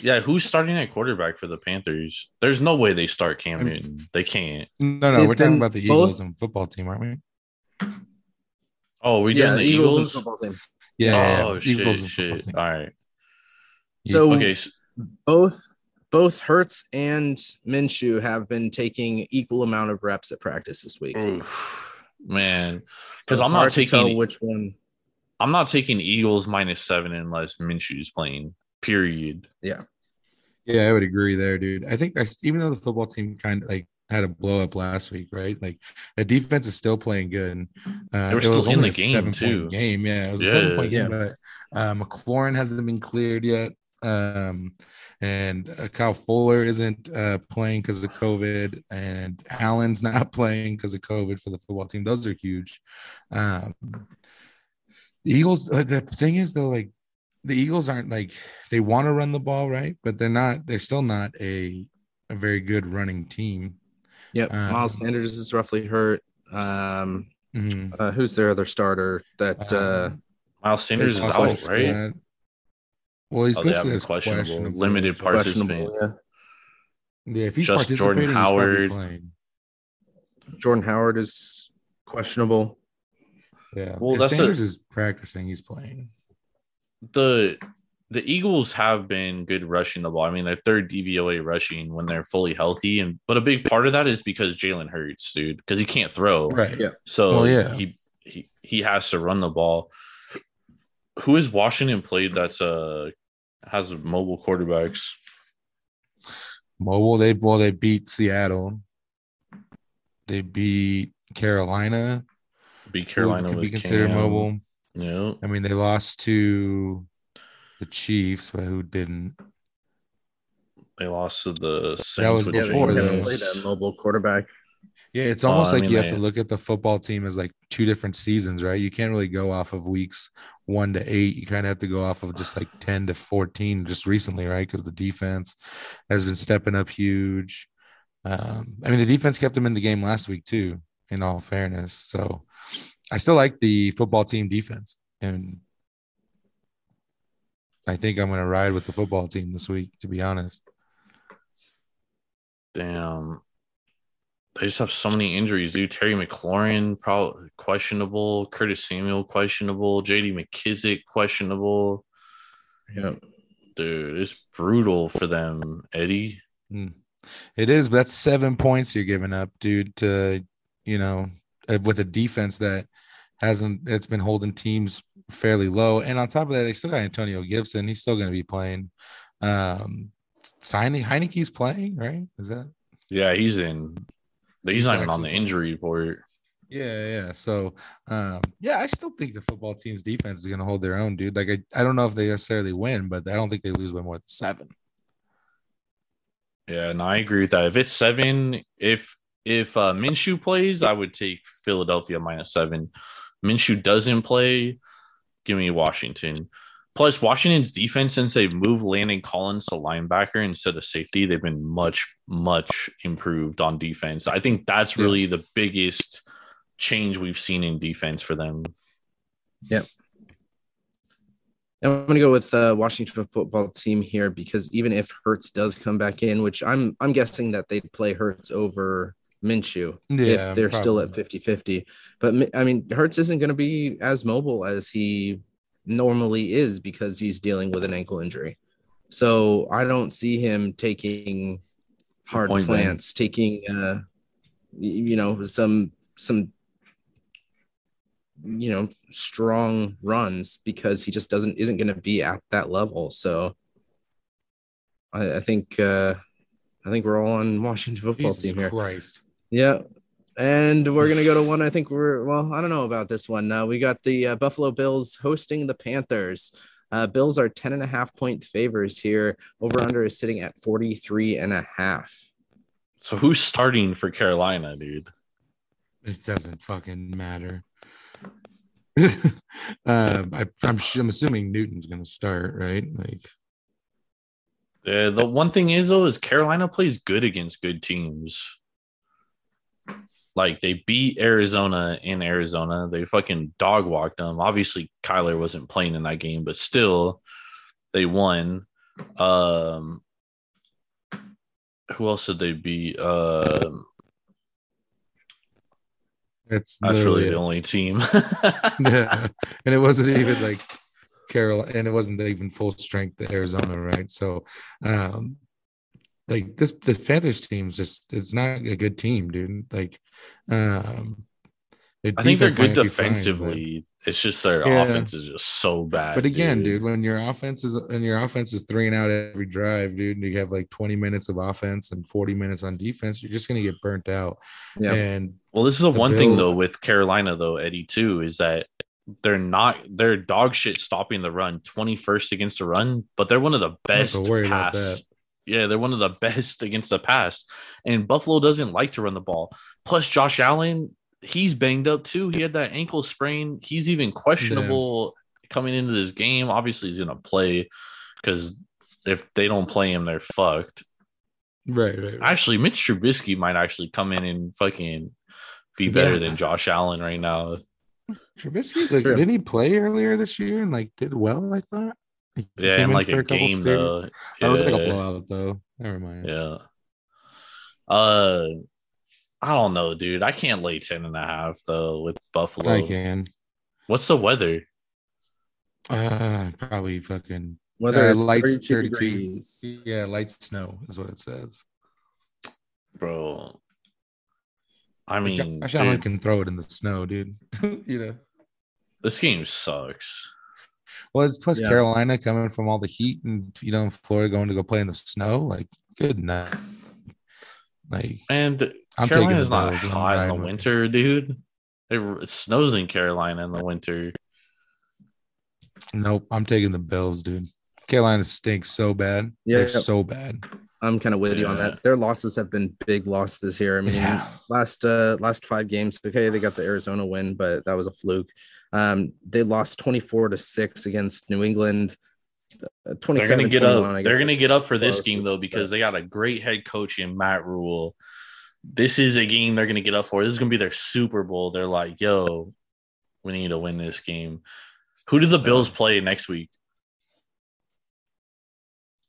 Yeah, who's starting at quarterback for the Panthers? There's no way they start Cam I'm- Newton. They can't. No, no, They've we're talking about the both- Eagles and football team, aren't we? Oh, we doing yeah, the Eagles, Eagles? and football team. Yeah. yeah, yeah. oh shit, Eagles and shit. team. All right. So Okay. s- both both Hurts and Minshew have been taking equal amount of reps at practice this week. oof, man, because So I'm not hard tell taking. which one. I'm not taking Eagles minus seven unless Minshew's playing. Period. Yeah, Yeah, I would agree there, dude. I think that's even though the football team kind of like had a blow up last week, right? Like the defense is still playing good. Uh, They were it still was in only the a game, seven-point too. Game, yeah, it was a seven point Yeah. game, but uh, McLaurin hasn't been cleared yet. Um, and uh, Kyle Fuller isn't uh, playing because of COVID, and Allen's not playing because of COVID for the football team. Those are huge. Um, the Eagles. uh, The thing is, though, like the Eagles aren't like they want to run the ball, right? But they're not. They're still not a a very good running team. Yep, Um, Miles Sanders is roughly hurt. Um, Mhm. uh, who's their other starter? That uh, Um, Miles Sanders is out, also right? Well, he's Oh, they have listed him as questionable. questionable. Limited so- part- questionable. participant. Yeah, if he's Just Jordan participating, he's Howard. playing. Jordan Howard is questionable. Yeah. Well, if that's a- Sanders is practicing. He's playing. The the Eagles have been good rushing the ball. I mean, they're third DVOA rushing when they're fully healthy, and but a big part of that is because Jalen Hurts, dude, because he can't throw. Right. Yeah. So Well, yeah. he he he has to run the ball. Who is Washington played that's uh has mobile quarterbacks? Mobile. They well, they beat Seattle. They beat Carolina. Be who Carolina could be considered Cam. mobile. Yeah. I mean, they lost to the Chiefs, but who didn't? They lost to the Saints That was with Yeah, before they James. haven't this. played a mobile quarterback. Yeah, it's almost I like mean, you have they- to look at the football team as like two different seasons, right? You can't really go off of weeks one to eight. You kind of have to go off of just like 10 to 14 just recently, right? Because the defense has been stepping up huge. Um, I mean, the defense kept them in the game last week, too, in all fairness. So I still like the football team defense. And I think I'm going to ride with the football team this week, to be honest. Damn. They just have so many injuries, dude. Terry McLaurin, probably questionable. Curtis Samuel, questionable. JD McKissic, questionable. Yeah. Dude, it's brutal for them, Eddie. It is, but that's seven points you're giving up, dude. To you know, uh, with a defense that hasn't, it's been holding teams fairly low, and on top of that, they still got Antonio Gibson. He's still going to be playing. Um, signing Heinicke's playing, right? Is that? Yeah, he's in. He's, He's not even on the injury report. Yeah, yeah. So, um, yeah, I still think the football team's defense is going to hold their own, dude. Like, I, I don't know if they necessarily win, but I don't think they lose by more than seven. Yeah, no, I agree with that. If it's seven, if if uh, Minshew plays, I would take Philadelphia minus seven. Minshew doesn't play, give me Washington. Plus, Washington's defense, since they've moved Landon Collins to linebacker instead of safety, they've been much, much improved on defense. I think that's Yeah. really the biggest change we've seen in defense for them. Yep. I'm going to go with uh, the Washington football team here because even if Hurts does come back in, which I'm I'm guessing that they'd play Hurts over Minshew Yeah, if they're still at probably. 50-50. But I mean, Hurts isn't going to be as mobile as he normally is because he's dealing with an ankle injury. So I don't see him taking hard point, man. plants, taking uh, you know some some you know strong runs because he just doesn't isn't going to be at that level. So I, I think uh, I think we're all on Washington football Jesus team here. Christ. Yeah. And we're going to go to one. I think we're, well, I don't know about this one. Uh, we got the uh, Buffalo Bills hosting the Panthers. Uh, Bills are 10 and a half point favors here. Over under is sitting at 43 and a half. So who's starting for Carolina, dude? It doesn't fucking matter. um, I, I'm I'm assuming Newton's gonna start, right? Like, Yeah, the one thing is though is Carolina plays good against good teams. Like they beat Arizona in Arizona. They fucking dog walked them. Obviously, Kyler wasn't playing in that game, but still, they won. Um, who else did they beat? Um, that's that's really the only team. yeah, and it wasn't even like Carol, and it wasn't even full strength Arizona, right? So, um, like this, the Panthers team's just it's not a good team, dude. Like, um, I think they're good might be fine, but- defensively. it's just their Yeah. offense is just so bad. But again, dude, when your offense is and your offense is three and out every drive, dude, and you have like 20 minutes of offense and 40 minutes on defense, you're just gonna get burnt out. Yeah. And Well, this is the The one thing though with Carolina though, Eddie too, is that they're not they're dog shit stopping the run, 21st against the run, but they're one of the best to pass. That. Yeah, they're one of the best against the pass. And Buffalo doesn't like to run the ball. Plus Josh Allen, he's banged up too. He had that ankle sprain. He's even questionable coming into this game. Obviously, he's gonna play because if they don't play him, they're fucked. right, right, right. Actually, Mitch Trubisky might actually come in and fucking be better Yeah. than Josh Allen right now. Trubisky, like, didn't he play earlier this year and like did well? I thought. Like, he Yeah, in like for a game series. though. That was like a blowout though. Never mind. Yeah. Uh, I don't know, dude. I can't lay 10 and a half though with Buffalo. I can. What's the weather? Uh, probably fucking Whether Uh, it's lights 32 32. degrees. yeah, light snow is what it says. Bro. I mean, Josh Allen can throw it in the snow, dude. you know. this game sucks. Well, it's plus Yeah. Carolina coming from all the heat and you know Florida going to go play in the snow. Like, good night. Like, And I'm Carolina's taking not Bills and I'm hot in the with winter, dude. It, it snows in Carolina in the winter. Nope, I'm taking the Bills, dude. Carolina stinks so bad. Yeah. They're so bad. I'm kind of with you on that. Their losses have been big losses here. I mean, Yeah. last uh last five games, okay, they got the Arizona win, but that was a fluke. Um, they lost 24 to six against New England. Uh, 27 They're gonna get up. They're gonna get up for this game though because they got a great head coach in Matt Rhule. This is a game they're gonna get up for. This is gonna be their Super Bowl. They're like, yo, we need to win this game. Who do the Bills play next week?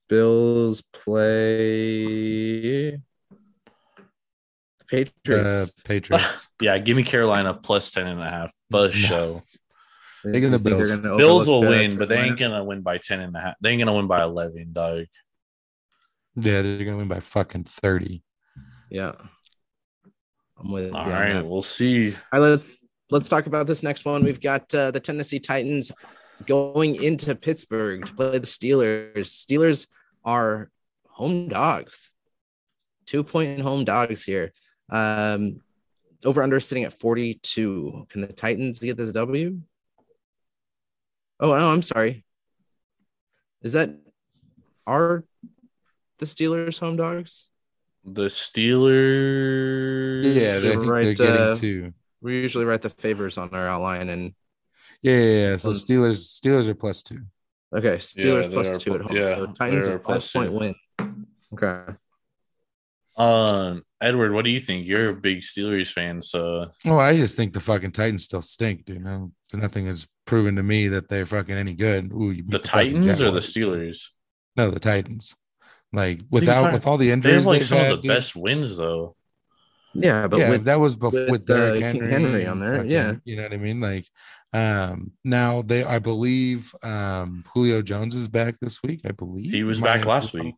Bills play the Uh, Patriots. Patriots. Yeah, give me Carolina plus 10 and a half. For show. taking You the think they're Bills. gonna Bills overlook, will win, but they ain't gonna win by 10 and a half. They ain't gonna win by 11, dog. yeah, they're gonna win by fucking 30. Yeah, I'm with. you All on right, that. we'll see. All right, let's let's talk about this next one. We've got uh, the Tennessee Titans going into Pittsburgh to play the Steelers. Steelers are home dogs, two point home dogs here. Um, over under sitting at 42. Can the Titans get this W? Oh, no, I'm sorry. Is that are the Steelers home dogs? The Steelers. Yeah, they, I think right, they're getting uh, two. We usually write the favors on our outline and Yeah, yeah, yeah. So Let's- Steelers, Steelers are plus two. Okay, Steelers they plus are two at home. yeah, so Titans they are a five plus point two. win. Okay. Um, Edward, what do you think? You're a big Steelers fan, so Well, I just think the fucking Titans still stink, dude. No, nothing has proven to me that they're fucking any good. Ooh, you beat the Titans or the Steelers? No, the Titans. Like without Ty- with all the They have injuries like they've some had, of the dude. best wins though. Yeah, but yeah, with that was before with, with, Derrick uh, King Henry, Henry on there, fucking- yeah. you know what I mean. Like, um, now they, I believe, um, Julio Jones is back this week. I believe He was back last week.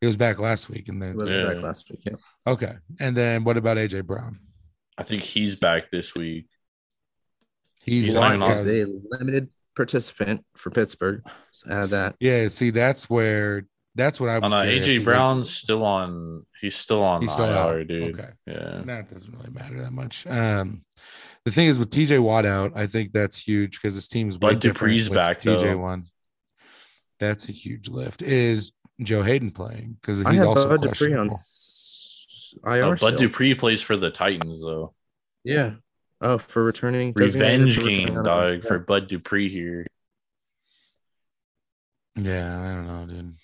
He was back last week, and then was Yeah. back last week. Yeah. okay, and then what about AJ Brown? I think he's back this week. He's, He's back, on. is a limited participant for Pittsburgh. Let's add that. Yeah, see, that's where that's what I'm. Oh no, AJ is, like, Brown's still on. He's still on He's still IR, out. dude. Okay. Yeah. that doesn't really matter that much. Um, the thing is with TJ Watt out, I think that's huge because his team's way Bud different Dupree's back, TJ though. one. That's a huge lift. Is Joe Haden playing? Because I he's have also Bud Dupree on IR. Uh, Bud. Dupree plays for the Titans though. Yeah. Oh, for returning Revenge for game, on- dog, for Bud Dupree here. Yeah, I don't know, dude.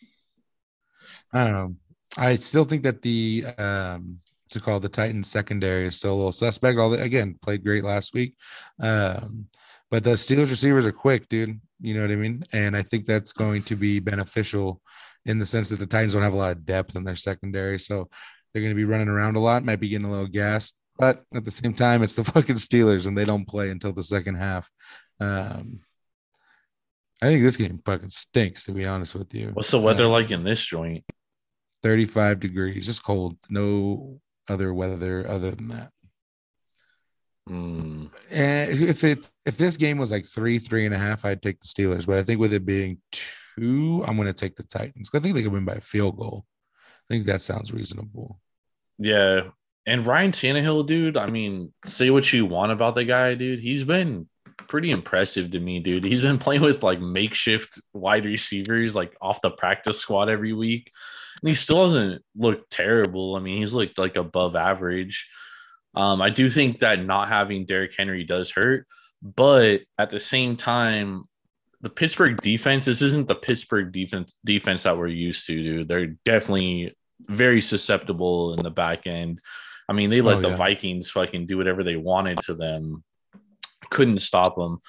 I don't know. I still think that the um to call the Titans secondary is still a little suspect. All the, again played great last week. Um, but the Steelers receivers are quick, dude. You know what I mean? And I think that's going to be beneficial in the sense that the Titans don't have a lot of depth in their secondary. So they're going to be running around a lot, might be getting a little gassed. But at the same time, it's the fucking Steelers and they don't play until the second half. Um, I think this game fucking stinks, to be honest with you. What's the weather Uh, like in this joint? 35 degrees, just cold. No other weather other than that. Hmm. And if it if this game was like three, three and a half, I'd take the Steelers. But I think with it being two, I'm going to take the Titans. I think they could win by a field goal. I think that sounds reasonable. Yeah. And Ryan Tannehill, dude, I mean, say what you want about the guy, dude. He's been pretty impressive to me, dude. He's been playing with like makeshift wide receivers, like off the practice squad every week. And he still doesn't look terrible. I mean, he's looked like above average. Um, I do think that not having Derrick Henry does hurt, but at the same time, the Pittsburgh defense, this isn't the Pittsburgh defense defense that we're used to, dude. They're definitely very susceptible in the back end. I mean, they let Oh, the yeah. Vikings fucking do whatever they wanted to them. Couldn't stop them.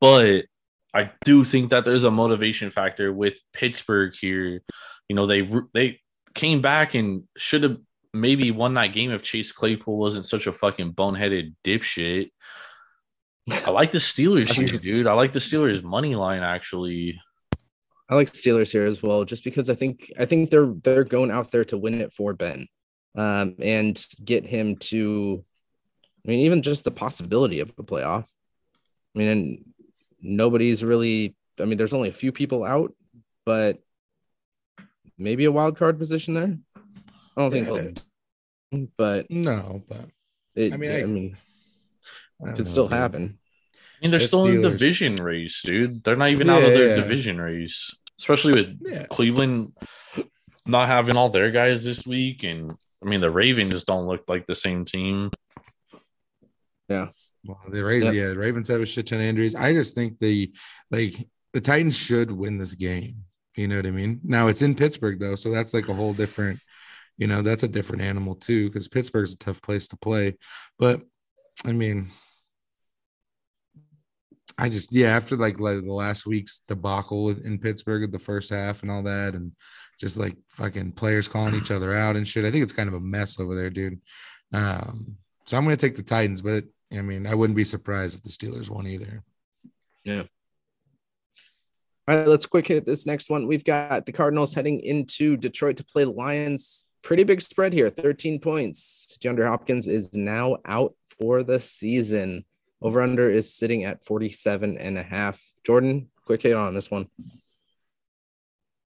But I do think that there's a motivation factor with Pittsburgh here. You know, they they came back and should have maybe won that game if Chase Claypool wasn't such a fucking boneheaded dipshit. I like the Steelers here, dude. I like the Steelers money line actually. I like Steelers here as well, just because I think I think they're they're going out there to win it for Ben, um, and get him to. I mean, even just the possibility of a playoff. I mean, and nobody's really. I mean, there's only a few people out, but maybe a wild card position there. I don't think, Yeah. they'll- but No, but it, I I mean, mean, I- I mean, I could know, still dude. happen. I mean, they're The still in Steelers. division race, dude. They're not even out of their yeah. division race, especially with Yeah. Cleveland not having all their guys this week. And I mean, the Ravens don't look like the same team. Yeah. Well, the Ravens, Yep. yeah, the Ravens have a shit ton of injuries. I just think the like the Titans should win this game. You know what I mean? Now it's in Pittsburgh though, so that's like a whole different, you know, that's a different animal too, because Pittsburgh's a tough place to play. But I mean, I just yeah, after like, like the last week's debacle with- in Pittsburgh at the first half and all that, and just like fucking players calling each other out and shit. I think it's kind of a mess over there, dude. Um, so I'm gonna take the Titans, but I mean, I wouldn't be surprised if the Steelers won either. All right, let's quick hit this next one. We've got the Cardinals heading into Detroit to play Lions. Pretty big spread here, 13 points. DeAndre Hopkins is now out for the season. Over under is sitting at 47 and a half. Jordan, quick hit on this one.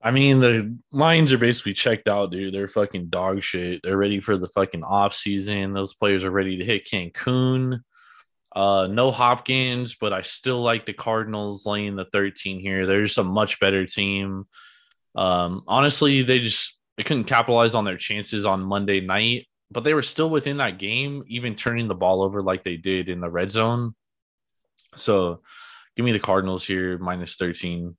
I mean, the Lions are basically checked out, dude. They're fucking dog shit. They're ready for the fucking off season. Those players are ready to hit Cancun. Uh, no Hopkins, but I still like the Cardinals laying the 13 here. They're just a much better team. Um, honestly, they just they couldn't capitalize on their chances on Monday night, but they were still within that game, even turning the ball over like they did in the red zone. So give me the Cardinals here, minus 13.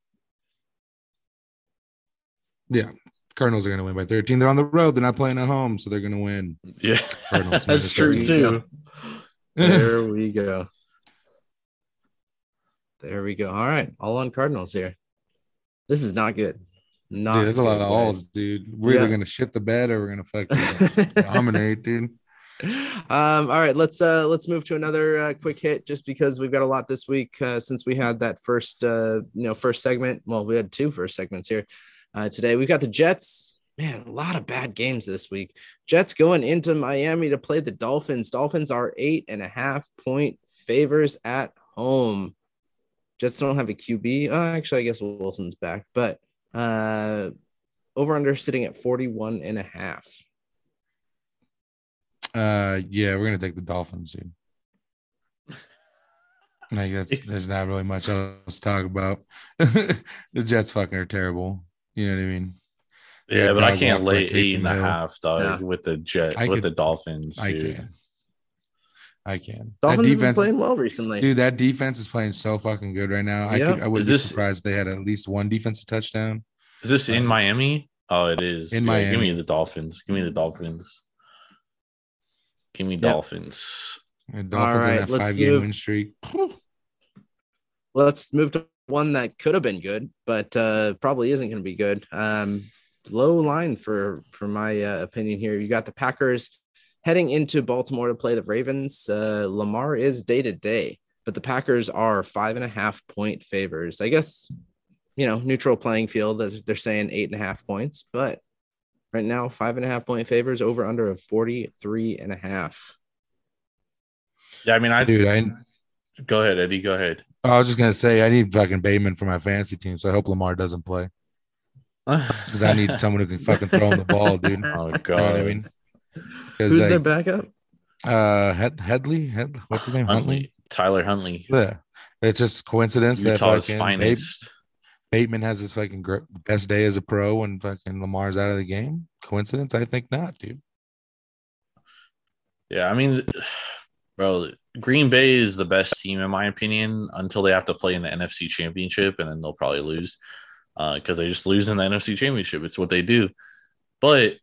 Yeah, Cardinals are gonna win by 13. They're on the road. They're not playing at home, so they're gonna win. Yeah, Cardinals that's true 13. too. There we go. There we go. All right, all on Cardinals here. This is not good. Not Dude, there's a lot of alls, dude. We're Yeah. either gonna shit the bed or we're gonna fucking dominate, dude. um all right let's uh let's move to another uh, quick hit just because we've got a lot this week uh, since we had that first uh you know first segment well we had two first segments here uh today we've got the jets man a lot of bad games this week jets going into miami to play the dolphins dolphins are eight and a half point favors at home jets don't have a qb uh, actually i guess wilson's back but uh over under sitting at 41 and a half Uh, yeah, we're gonna take the Dolphins, dude. Like that's there's not really much else to talk about. the Jets fucking are terrible. You know what I mean? Yeah, Yeah, but I can't lay like eight and a half, dog, Yeah. with the Jet I with could- the Dolphins. I can. I can. Dolphins that have been defense, playing well recently. dude. That defense is playing so fucking good right now. I Yeah. could. I wouldn't be this- surprised they had at least one defensive touchdown. Is this in Uh, Miami? Oh, it is. in Yeah, Give Miami. me the Dolphins. Give me the Dolphins. Give me Yep. Dolphins. And Dolphins right, on that let's five game move- win streak. Let's move to one that could have been good, but uh, probably isn't going to be good. Um, low line for for my uh, opinion here. You got the Packers heading into Baltimore to play the Ravens. Uh, Lamar is day to day, but the Packers are five and a half point favors. I guess you know neutral playing field. They're saying eight and a half points, but right now five and a half point favors over under of 43 and a half. Yeah, I mean, I Dude, I go ahead, Eddie. Go ahead. I was just gonna say I need fucking Bateman for my fantasy team, so I hope Lamar doesn't play because I need someone who can fucking throw him the ball, dude. Oh You god. know what I mean? Because Who's their backup? uh, Head, Headley, Head, what's his name? Huntley. Huntley. Tyler Huntley. Yeah, it's just coincidence that Utah's fucking Bate, finest. Bateman has his fucking gr- best day as a pro and fucking Lamar's out of the game. Coincidence? I think not, dude. Yeah, I mean, bro, Green Bay is the best team in my opinion until they have to play in the NFC Championship, and then they'll probably lose because they just lose in the NFC Championship. It's what they do. But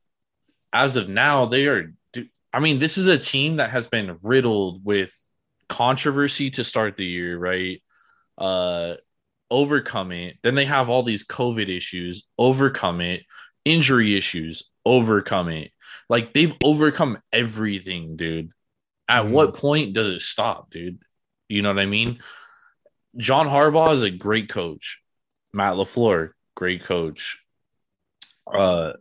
as of now, they are. I mean, this is a team that has been riddled with controversy to start the year, right? Uh, overcome it. Then they have all these COVID issues, overcome it, injury issues, overcome it. Like they've overcome everything, dude. At Mhm. what point does it stop, dude? You know what I mean? John Harbaugh is a great coach. Matt LaFleur, great coach. Uh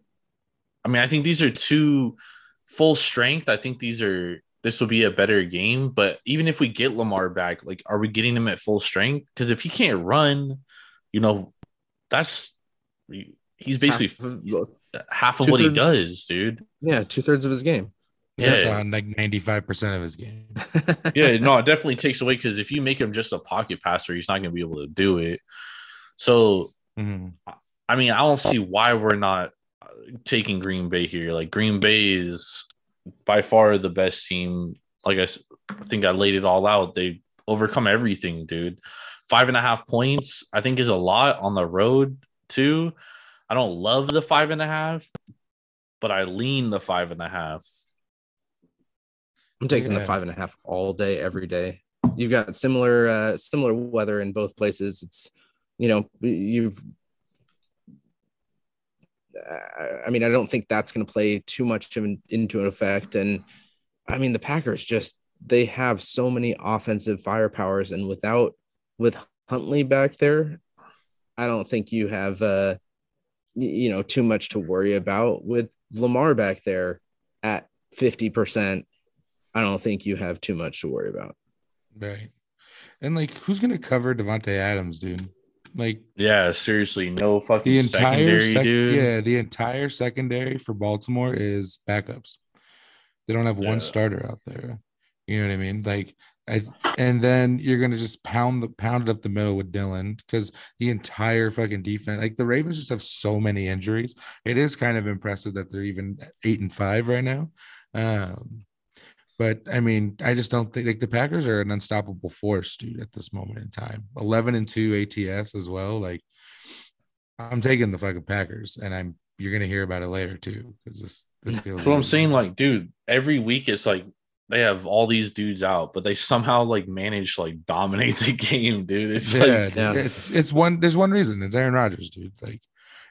I mean, I think these are two full strength. I think these are this will be a better game. But even if we get Lamar back, like, are we getting him at full strength? Because if he can't run, you know, that's he's basically Half of- half of what he does, dude. yeah, two thirds of his game. That's Yeah. on like 95% of his game. Yeah, no, it definitely takes away because if you make him just a pocket passer, he's not going to be able to do it. So, Mhm. I mean, I don't see why we're not uh, taking Green Bay here. Like, Green Bay is by far the best team. Like, I, I think I laid it all out. They overcome everything, dude. Five and a half points, I think, is a lot on the road, too. I don't love the five and a half, but I lean the five and a half. I'm taking the five and a half all day, every day. You've got similar uh similar weather in both places. It's you know, you've I- mean, I don't think that's going to play too much into an effect. And I mean, the Packers just they have so many offensive firepowers, and without with Huntley back there, I don't think you have uh you know too much to worry about. With Lamar back there at fifty percent, I don't think you have too much to worry about. Right. And like, who's going to cover Davante Adams, dude? Like, Yeah, seriously, no fucking the entire secondary, sec- dude. yeah the entire secondary for baltimore is backups they don't have Yeah. one starter out there you know what i mean like I, and then you're gonna just pound the pound it up the middle with Dillon because the entire fucking defense, like the Ravens, just have so many injuries. It is kind of impressive that they're even eight and five right now. Um, but I mean, I just don't think like the Packers are an unstoppable force, dude, at this moment in time. 11 and 2 ATS as well. Like, I'm taking the fucking Packers, and I'm you're gonna hear about it later too, because this this feels That's what I'm saying. Like, dude, every week it's like they have all these dudes out, but they somehow like manage to like dominate the game, dude. It's yeah, like dude, yeah. it's it's one there's one reason it's Aaron Rodgers, dude. Like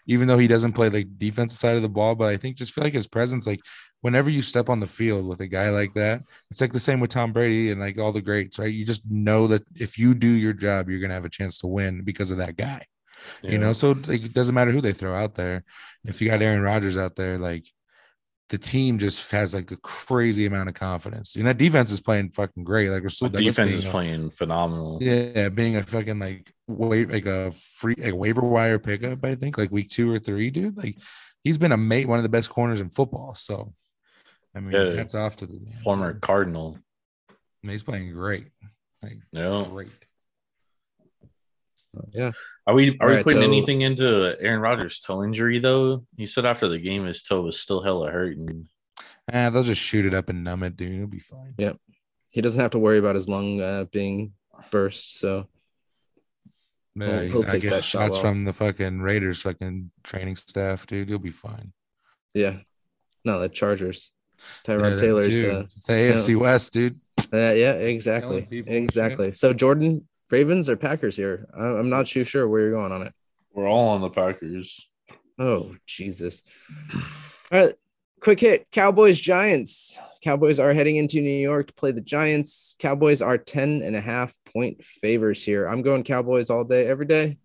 even though he doesn't play like defensive side of the ball, but I think just feel like his presence, like whenever you step on the field with a guy like that, it's like the same with Tom Brady and like all the greats, right? You just know that if you do your job, you're gonna have a chance to win because of that guy. You know, so like it doesn't matter who they throw out there. If you got Aaron Rodgers out there, like the team just has like a crazy amount of confidence. And that defense is playing fucking great. Like we're still the defense is a- playing phenomenal. yeah, being a fucking like wait like a free like waiver wire pickup, I think like week two or three, dude. Like he's been a mate, one of the best corners in football. So I mean, Yeah. hats off to the man. Former Cardinal. And he's playing great, like No. great. Yeah. Are we are All we right, putting so- anything into Aaron Rodgers' toe injury though? He said after the game his toe was still hella hurting. Ah, they'll just shoot it up and numb it, dude. It'll be fine. Yep. He doesn't have to worry about his lung uh, being burst. So Yeah, He'll- he'll not take getting that shots well. from the fucking Raiders fucking training staff, dude. You'll be fine. yeah, no, the Chargers. Yeah, Tyrod that Taylor's. too. Uh, it's the AFC West, dude. uh, yeah, exactly, Killing people exactly. So Jordan, Ravens or Packers here? I- I'm not too sure where you're going on it. We're all on the Packers. Oh Jesus! All right, quick hit: Cowboys Giants. Cowboys are heading into New York to play the Giants. Cowboys are 10 and a half point favors here. I'm going Cowboys all day, every day.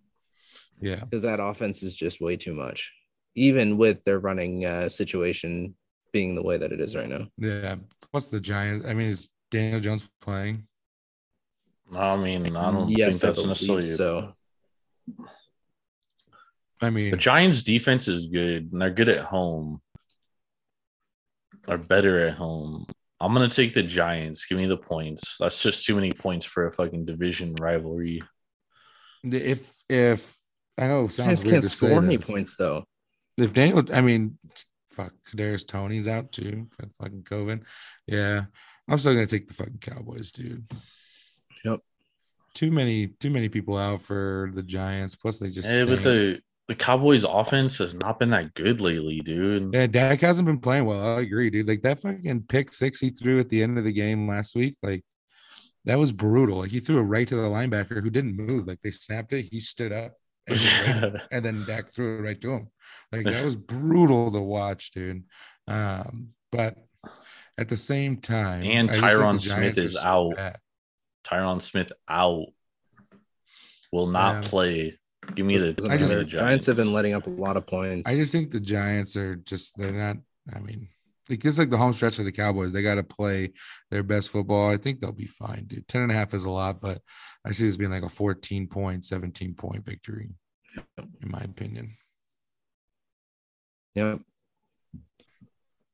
Yeah. because that offense is just way too much, even with their running uh, situation being the way that it is right now. Yeah. What's the Giants? I mean, is Daniel Jones playing? I mean, I don't yes, think that's believe necessarily so. I mean, The Giants' defense is good, and they're good at home. They're better at home. I'm gonna take the Giants. Give me the points. That's just too many points for a fucking division rivalry. if if I know it sounds Giants weird can't to say score any points though. If Daniel, I mean, fuck, Kadarius Toney's out too for fucking COVID. Yeah, I'm still gonna take the fucking Cowboys, dude. Yep. Too many, too many people out for the Giants. Plus, they just Yeah, but the the Cowboys' offense has not been that good lately, dude. yeah, Dak hasn't been playing well. I agree, dude. Like that fucking pick six he threw at the end of the game last week, like that was brutal. Like he threw it right to the linebacker who didn't move. Like they snapped it, he stood up and, just and then Dak threw it right to him. Like that was brutal to watch, dude. Um, but at the same time, and I just think Tyron Smith is so out. bad. Tyron Smith out. Will not Yeah. play. Give me the, I just- matter. the Giants have been letting up a lot of points. I just think the Giants are just they're not. I mean, like this is like the home stretch of the Cowboys. They got to play their best football. I think they'll be fine, dude. 10 and a half is a lot, but I see this being like a 14 point, 17 point victory, in my opinion. Yep.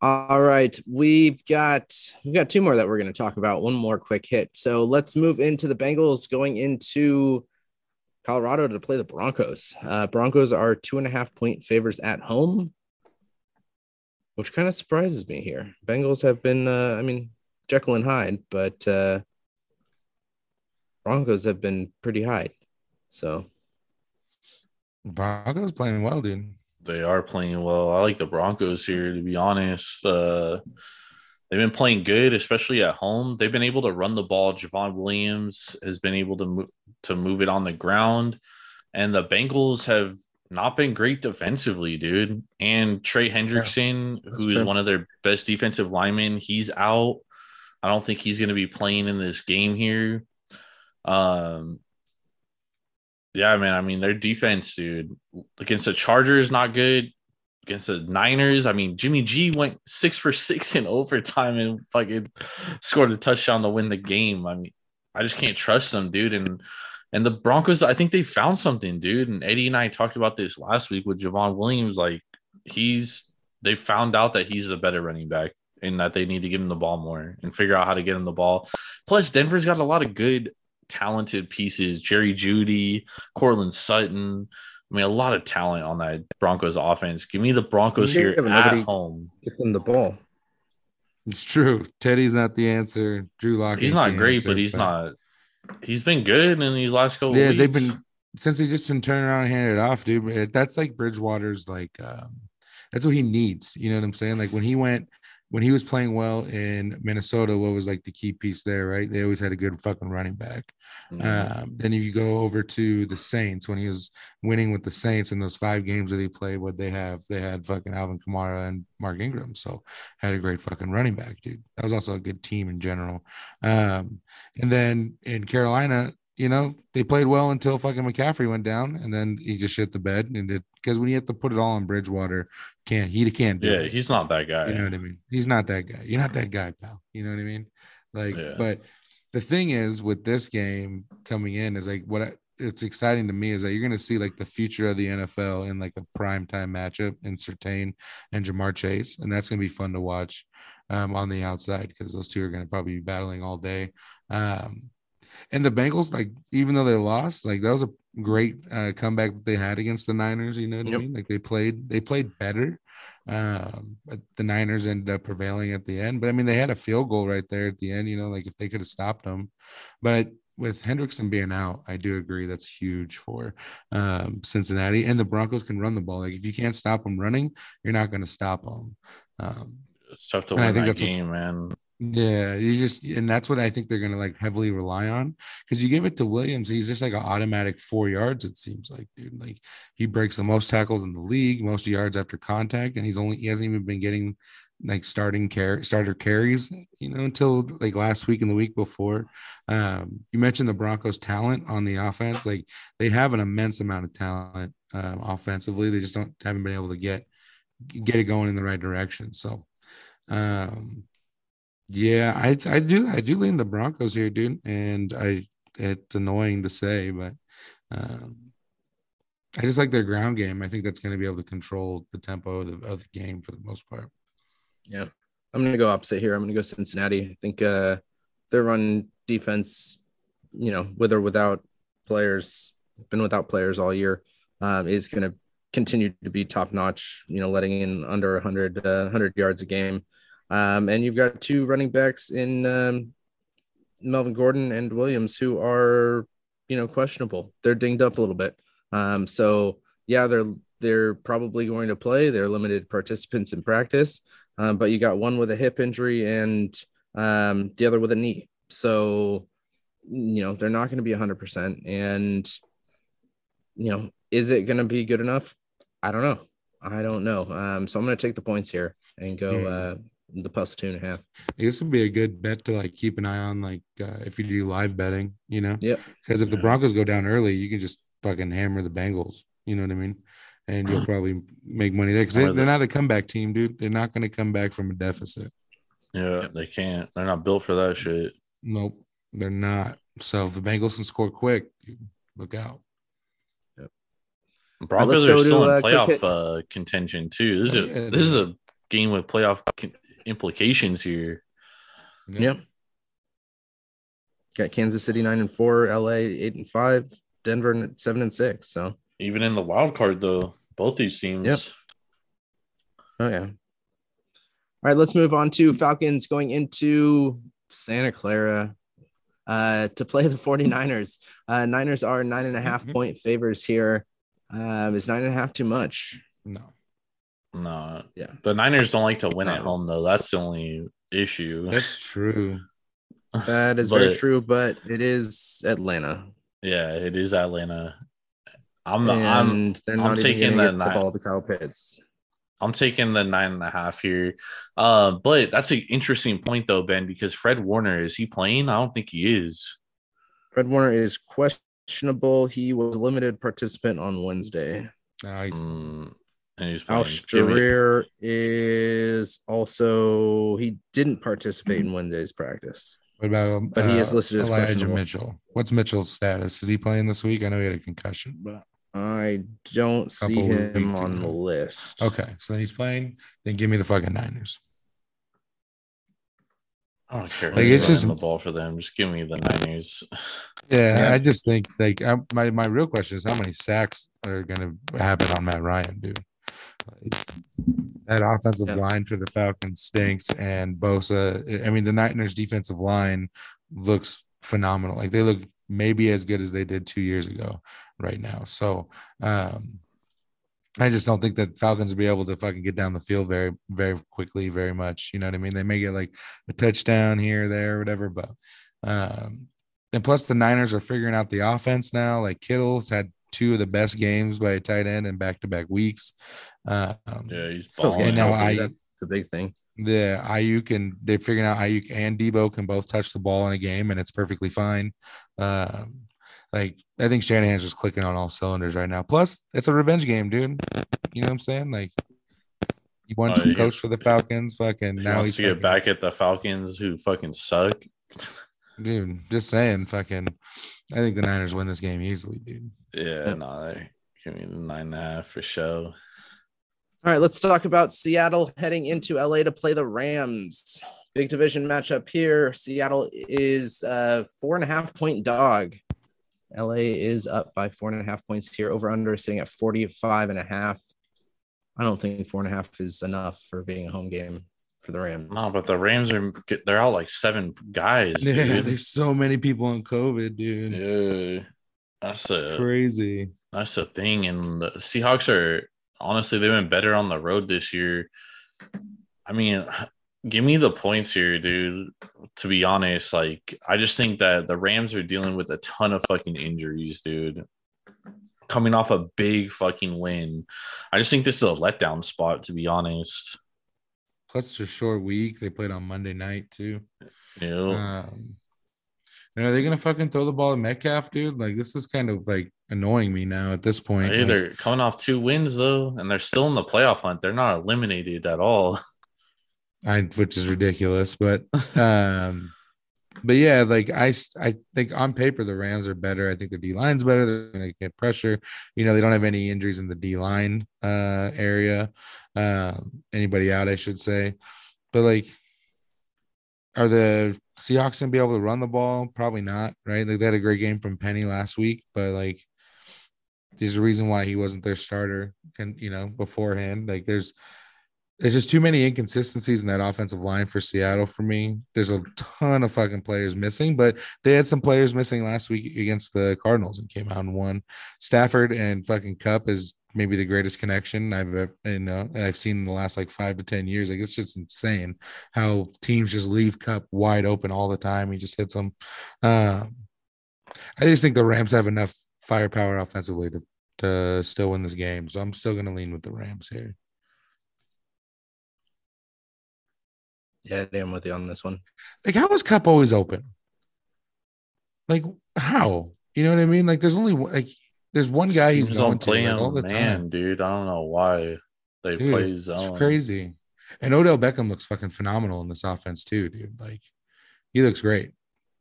All right, we've got we've got two more that we're going to talk about. One more quick hit. So let's move into the Bengals going into Colorado to play the Broncos. Uh, Broncos are two and a half point favors at home, which kind of surprises me here. Bengals have been, uh, I mean, Jekyll and Hyde, but uh, Broncos have been pretty high. So Broncos playing well, dude. They are playing well. I like the Broncos here, to be honest. Uh, they've been playing good, especially at home. They've been able to run the ball. Javon Williams has been able to move to move it on the ground, and the Bengals have not been great defensively, dude. And Trey Hendrickson, that's who is true. one of their best defensive linemen, he's out. I don't think he's going to be playing in this game here. Um, yeah, man. I mean, their defense, dude, against the Chargers, not good. Against the Niners, I mean, Jimmy G went six for six in overtime and fucking scored a touchdown to win the game. I mean, I just can't trust them, dude. And and the Broncos, I think they found something, dude. And Eddie and I talked about this last week with Javon Williams. Like, he's they found out that he's the better running back and that they need to give him the ball more and figure out how to get him the ball. Plus, Denver's got a lot of good, talented pieces. Jerry Jeudy, Courtland Sutton. I mean, a lot of talent on that Broncos offense. Give me the Broncos here but at home. get them the ball. It's true. Teddy's not the answer. Drew Lock. He's not great, answer, but he's not. He's been good in these last couple. Yeah, weeks. they've been since they just been turning around and handing it off, dude. That's like Bridgewater's like um that's what he needs. You know what I'm saying? Like when he went when he was playing well in Minnesota, what was like the key piece there, right? They always had a good fucking running back. Mhm. Um, then if you go over to the Saints when he was winning with the Saints in those five games that he played, what they have, they had fucking Alvin Kamara and Mark Ingram. So had a great fucking running back, dude. That was also a good team in general. Um, and then in Carolina, you know, they played well until fucking McCaffrey went down, and then he just shit the bed and did because when you have to put it all on Bridgewater, can't he can't do yeah, it. he's not that guy. You know what I mean? He's not that guy. You're not that guy, pal. You know what I mean? Like, Yeah. but the thing is with this game coming in is like what I, it's exciting to me is that you're going to see like the future of the NFL in like a prime time matchup in Surtain and Ja'Marr Chase, and that's going to be fun to watch um, on the outside because those two are going to probably be battling all day. Um, and the Bengals, like even though they lost, like that was a great uh, comeback that they had against the Niners. You know what Yep. I mean? Like they played, they played better. Um, but the Niners ended up prevailing at the end. But I mean, they had a field goal right there at the end. You know, like if they could have stopped them. But with Hendrickson being out, I do agree that's huge for um, Cincinnati. And the Broncos can run the ball. Like if you can't stop them running, you're not going to stop them. Um, It's tough to win that game, man. Yeah, you just and that's what I think they're gonna like heavily rely on because you give it to Williams, he's just like an automatic four yards. It seems like, dude, like he breaks the most tackles in the league, most yards after contact, and he's only he hasn't even been getting like starting care starter carries, you know, until like last week and the week before. Um, you mentioned the Broncos' talent on the offense, like they have an immense amount of talent um, offensively. They just don't haven't been able to get get it going in the right direction. So. Um, yeah, I I do I do lean the Broncos here, dude, and I it's annoying to say, but um, I just like their ground game. I think that's going to be able to control the tempo of the, of the game for the most part. Yeah. I'm going to go opposite here. I'm going to go Cincinnati. I think uh, their run defense, you know, with or without players, been without players all year, um, is going to continue to be top notch, you know, letting in under 100, uh, 100 yards a game. Um, and you've got two running backs in um, Melvin Gordon and Williams who are, you know, questionable. They're dinged up a little bit. Um, so, yeah, they're they're probably going to play. They're limited participants in practice. Um, but you got one with a hip injury and um, the other with a knee. So, you know, they're not going to be 100%. And, you know, is it going to be good enough? I don't know. I don't know. Um, so I'm going to take the points here and go Hmm. uh, the plus two and a half. This would be a good bet to like keep an eye on, like uh, if you do live betting, you know. Yep. Because if the Broncos go down early, you can just fucking hammer the Bengals. You know what I mean? And you'll probably make money there because they, they're not a comeback team, dude. They're not going to come back from a deficit. Yeah, they can't. They're not built for that shit. Nope, they're not. So if the Bengals can score quick, look out. Broncos let's are still to, in quick playoff uh, contention too. This is Oh, a, yeah, this is a game with playoff con- implications here. Yep. Got Kansas City nine and four, LA eight and five, Denver seven and six. So Even in the wild card, though, both these teams. Yep. Oh yeah. All right, let's move on to Falcons going into Santa Clara uh, to play the 49ers. Uh, Niners are nine and a half Mhm. point favors here. Uh, is nine and a half too much? No, No, Yeah. the Niners don't like to win at home, though. That's the only issue. that's true. That is very true, but it is Atlanta. yeah, it is Atlanta. I'm not. I'm they're I'm even taking the get the ball to Kyle Pitts. I'm taking the nine and a half here. Uh, but that's an interesting point though, Ben, because Fred Warner is he playing? I don't think he is. Fred Warner is questionable. He was a limited participant on Wednesday. No, he's Mm, he's Al playing. Give me- Sharir is also he didn't participate in Wednesday's practice. what about um, But he is listed as Elijah. Mitchell? What's Mitchell's status? Is he playing this week? I know he had a concussion, but I don't see him weeks on the list. okay. So then he's playing. Then give me the fucking Niners. I don't care. Like, it's just- the ball for them. Just give me the Niners. Yeah, Yeah. I just think like I, my my real question is how many sacks are going to happen on Matt Ryan, dude? That offensive Yeah. line for the Falcons stinks, and Bosa. I mean, the Niners' defensive line looks phenomenal. Like they look maybe as good as they did two years ago right now. So um I just don't think that Falcons will be able to fucking get down the field very, very quickly, very much. You know what I mean? They may get like a touchdown here, there, whatever, but um and plus the Niners are figuring out the offense now. Like Kittle's had two of the best games by a tight end in back to back weeks. Um, Yeah, he's balling. And now I- that's a big thing. the Aiyuk can they're figuring out Aiyuk and Deebo can both touch the ball in a game and it's perfectly fine. Um, like I think Shanahan's just clicking on all cylinders right now. Plus, it's a revenge game, dude. You know what I'm saying? Like he won Oh, to yeah. coach for the Falcons. Fucking He now wants he's to get fucking- back at the Falcons who fucking suck. Dude. Just saying, fucking. I think the Niners win this game easily, dude. Yeah, Yeah. no, they give me the nine and a half for show. All right, let's talk about Seattle heading into LA to play the Rams. Big division matchup here. Seattle is a four and a half point dog. LA is up by four and a half points here. Over under sitting at 45 and a half. I don't think four and a half is enough for being a home game for the Rams. No, but the Rams are they're out like seven guys. Yeah, dude. there's so many people in COVID, dude. Yeah, that's It's a crazy. that's the thing. And the Seahawks are honestly they've been better on the road this year. I mean, give me the points here, dude. To be honest, like I just think that the Rams are dealing with a ton of fucking injuries, dude. Coming off a big fucking win, I just think this is a letdown spot. To be honest, Plus, it's a short week. They played on Monday night too. know. Um, and are they gonna fucking throw the ball to Metcalf, dude? Like this is kind of like annoying me now at this point. Hey, Like, they're coming off two wins though, and they're still in the playoff hunt. They're not eliminated at all. I, which is ridiculous, but um, but yeah, like I, I think on paper the Rams are better. I think the D line's better. They're gonna get pressure. You know, they don't have any injuries in the D line uh area. Um, anybody out, I should say. But like, are the Seahawks gonna be able to run the ball? Probably not, right? Like they had a great game from Penny last week, but like there's a reason why he wasn't their starter can you know beforehand. Like there's there's just too many inconsistencies in that offensive line for Seattle for me. There's a ton of fucking players missing, but they had some players missing last week against the Cardinals and came out and won. Stafford and fucking Kupp is maybe the greatest connection I've ever, you know, I've seen in the last like five to 10 years. Like it's just insane how teams just leave Kupp wide open all the time. He just hits them. Um, I just think the Rams have enough firepower offensively to, to still win this game. So I'm still gonna lean with the Rams here. Yeah, damn with you on this one. Like, how is Kupp always open? Like, how? You know what I mean? Like, there's only like there's one guy he's Teams going don't to play like, all the man, time. dude. I don't know why they Dude, play it's, zone. it's crazy. And Odell Beckham looks fucking phenomenal in this offense too, dude. Like, he looks great.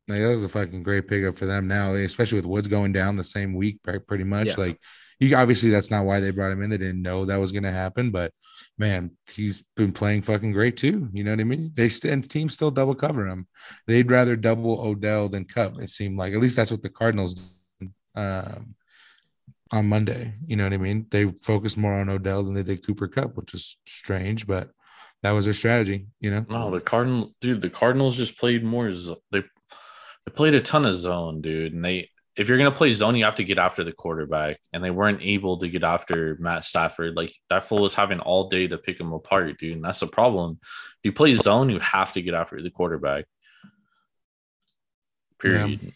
Like, that was a fucking great pickup for them now, especially with Woods going down the same week. Pretty much. Yeah. Like, you obviously that's not why they brought him in. They didn't know that was going to happen, but man, he's been playing fucking great too. You know what I mean? They and teams still double cover him. They'd rather double Odell than Kupp. It seemed like at least that's what the Cardinals um, on Monday. You know what I mean? They focused more on Odell than they did Cooper Kupp, which is strange, but that was their strategy. You know? No, the Cardinal dude, the Cardinals just played more. They they played a ton of zone, dude. And they if you're gonna play zone, you have to get after the quarterback, and they weren't able to get after Matt Stafford. Like that fool was having all day to pick him apart, dude. And that's the problem. If you play zone, you have to get after the quarterback. Period.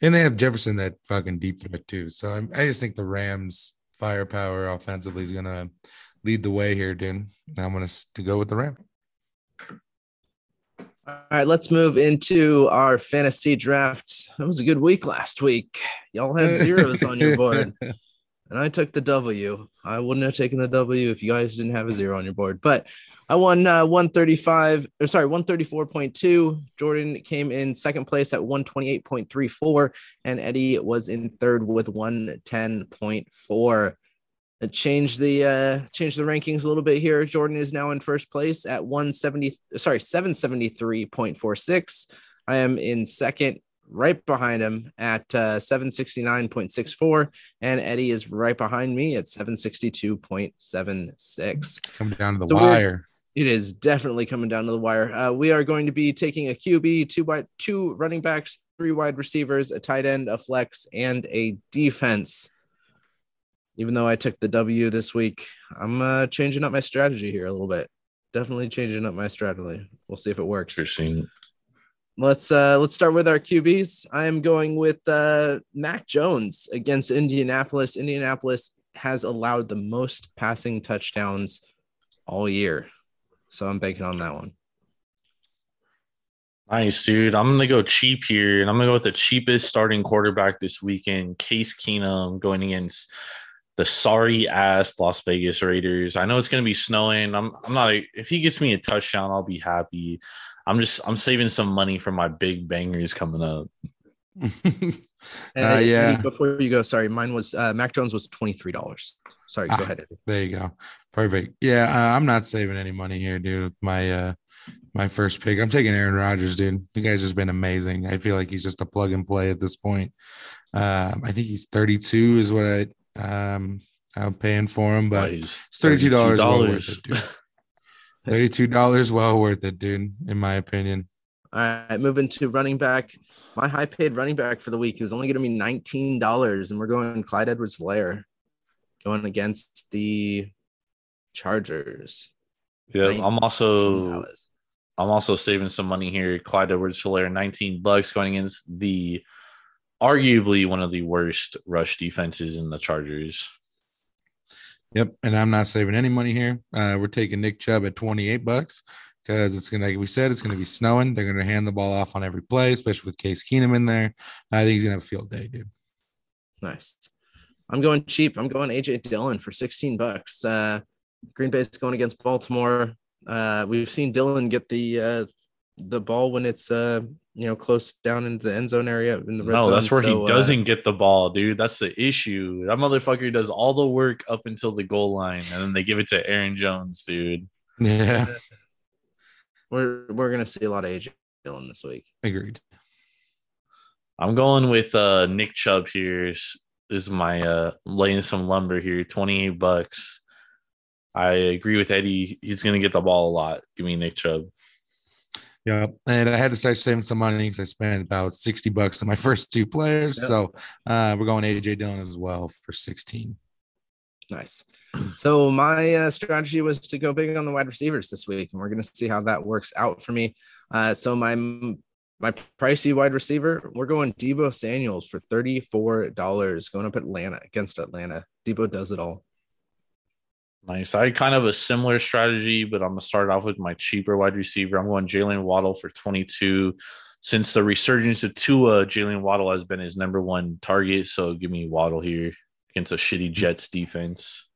And they have Jefferson that fucking deep threat too. So I, I just think the Rams firepower offensively is gonna lead the way here, dude. I'm gonna to go with the Rams. All right, let's move into our fantasy draft. It was a good week last week. Y'all had zeros on your board, and I took the W. I wouldn't have taken the W if you guys didn't have a zero on your board. But I won uh, 135, or sorry, 134.2. Jordan came in second place at 128.34, and Eddie was in third with 110.4. It changed the uh changed the rankings a little bit here. Jordan is now in first place at 170 sorry 773.46. I am in second right behind him at uh 769.64 and Eddie is right behind me at 762.76. It's coming down to the So wire. It is definitely coming down to the wire. Uh, we are going to be taking a QB, two wide, two running backs, three wide receivers, a tight end, a flex, and a defense. Even though I took the W this week, I'm uh, changing up my strategy here a little bit. Definitely changing up my strategy. We'll see if it works. Interesting. Let's uh let's start with our QBs. I am going with uh Mac Jones against Indianapolis. Indianapolis has allowed the most passing touchdowns all year. So I'm banking on that one. Nice, dude. I'm gonna go cheap here, and I'm gonna go with the cheapest starting quarterback this weekend, Case Keenum, going against the sorry ass Las Vegas Raiders. I know it's gonna be snowing. I'm I'm not if he gets me a touchdown, I'll be happy. I'm just I'm saving some money for my big bangers coming up. Uh, yeah. before you go, sorry, mine was uh Mac Jones was $23. Sorry, go Ah. ahead. Eddie. There you go. Perfect. Yeah, uh, I'm not saving any money here, dude. With my uh my first pick, I'm taking Aaron Rodgers, dude. The guy's just been amazing. I feel like he's just a plug and play at this point. Um, I think he's 32 is what I um I'm paying for him, but Guys, it's 32 dollars well worth it, dude. 32 dollars well worth it, dude. In my opinion. All right, moving to running back. My high paid running back for the week is only going to be $19, and we're going Clyde Edwards Helaire going against the Chargers. Yeah, I'm also $19. I'm also saving some money here. Clyde Edwards Helaire, 19 bucks going against the arguably one of the worst rush defenses in the Chargers. Yep, and I'm not saving any money here. Uh, we're taking Nick Chubb at 28 bucks because it's gonna, like we said, it's gonna be snowing. They're gonna hand the ball off on every play, especially with Case Keenum in there. I think he's gonna have a field day, dude. Nice. I'm going cheap. I'm going AJ Dillon for 16 bucks. Uh, Green Bay's going against Baltimore. Uh, we've seen Dillon get the uh, the ball when it's uh, you know close down into the end zone area in the red zone. No, zone. that's where So, he uh, doesn't get the ball, dude. That's the issue. That motherfucker does all the work up until the goal line, and then they give it to Aaron Jones, dude. Yeah, we're we're gonna see a lot of AJ Dillon this week. agreed. I'm going with uh Nick Chubb here. This is my uh laying some lumber here, 28 bucks. I agree with Eddie. He's gonna get the ball a lot. Give me Nick Chubb. Yep. And I had to start saving some money because I spent about 60 bucks on my first two players. Yep. So uh, we're going AJ Dillon as well for 16. Nice. So my uh, strategy was to go big on the wide receivers this week, and we're going to see how that works out for me. Uh, so my My pricey wide receiver, we're going Deebo Samuels for $34 going up Atlanta against Atlanta. Deebo does it all. Nice. I kind of a similar strategy, but I'm gonna start off with my cheaper wide receiver. I'm going Jaylen Waddle for 22. Since the resurgence of Tua, Jaylen Waddle has been his number one target. So give me Waddle here against a shitty Jets defense.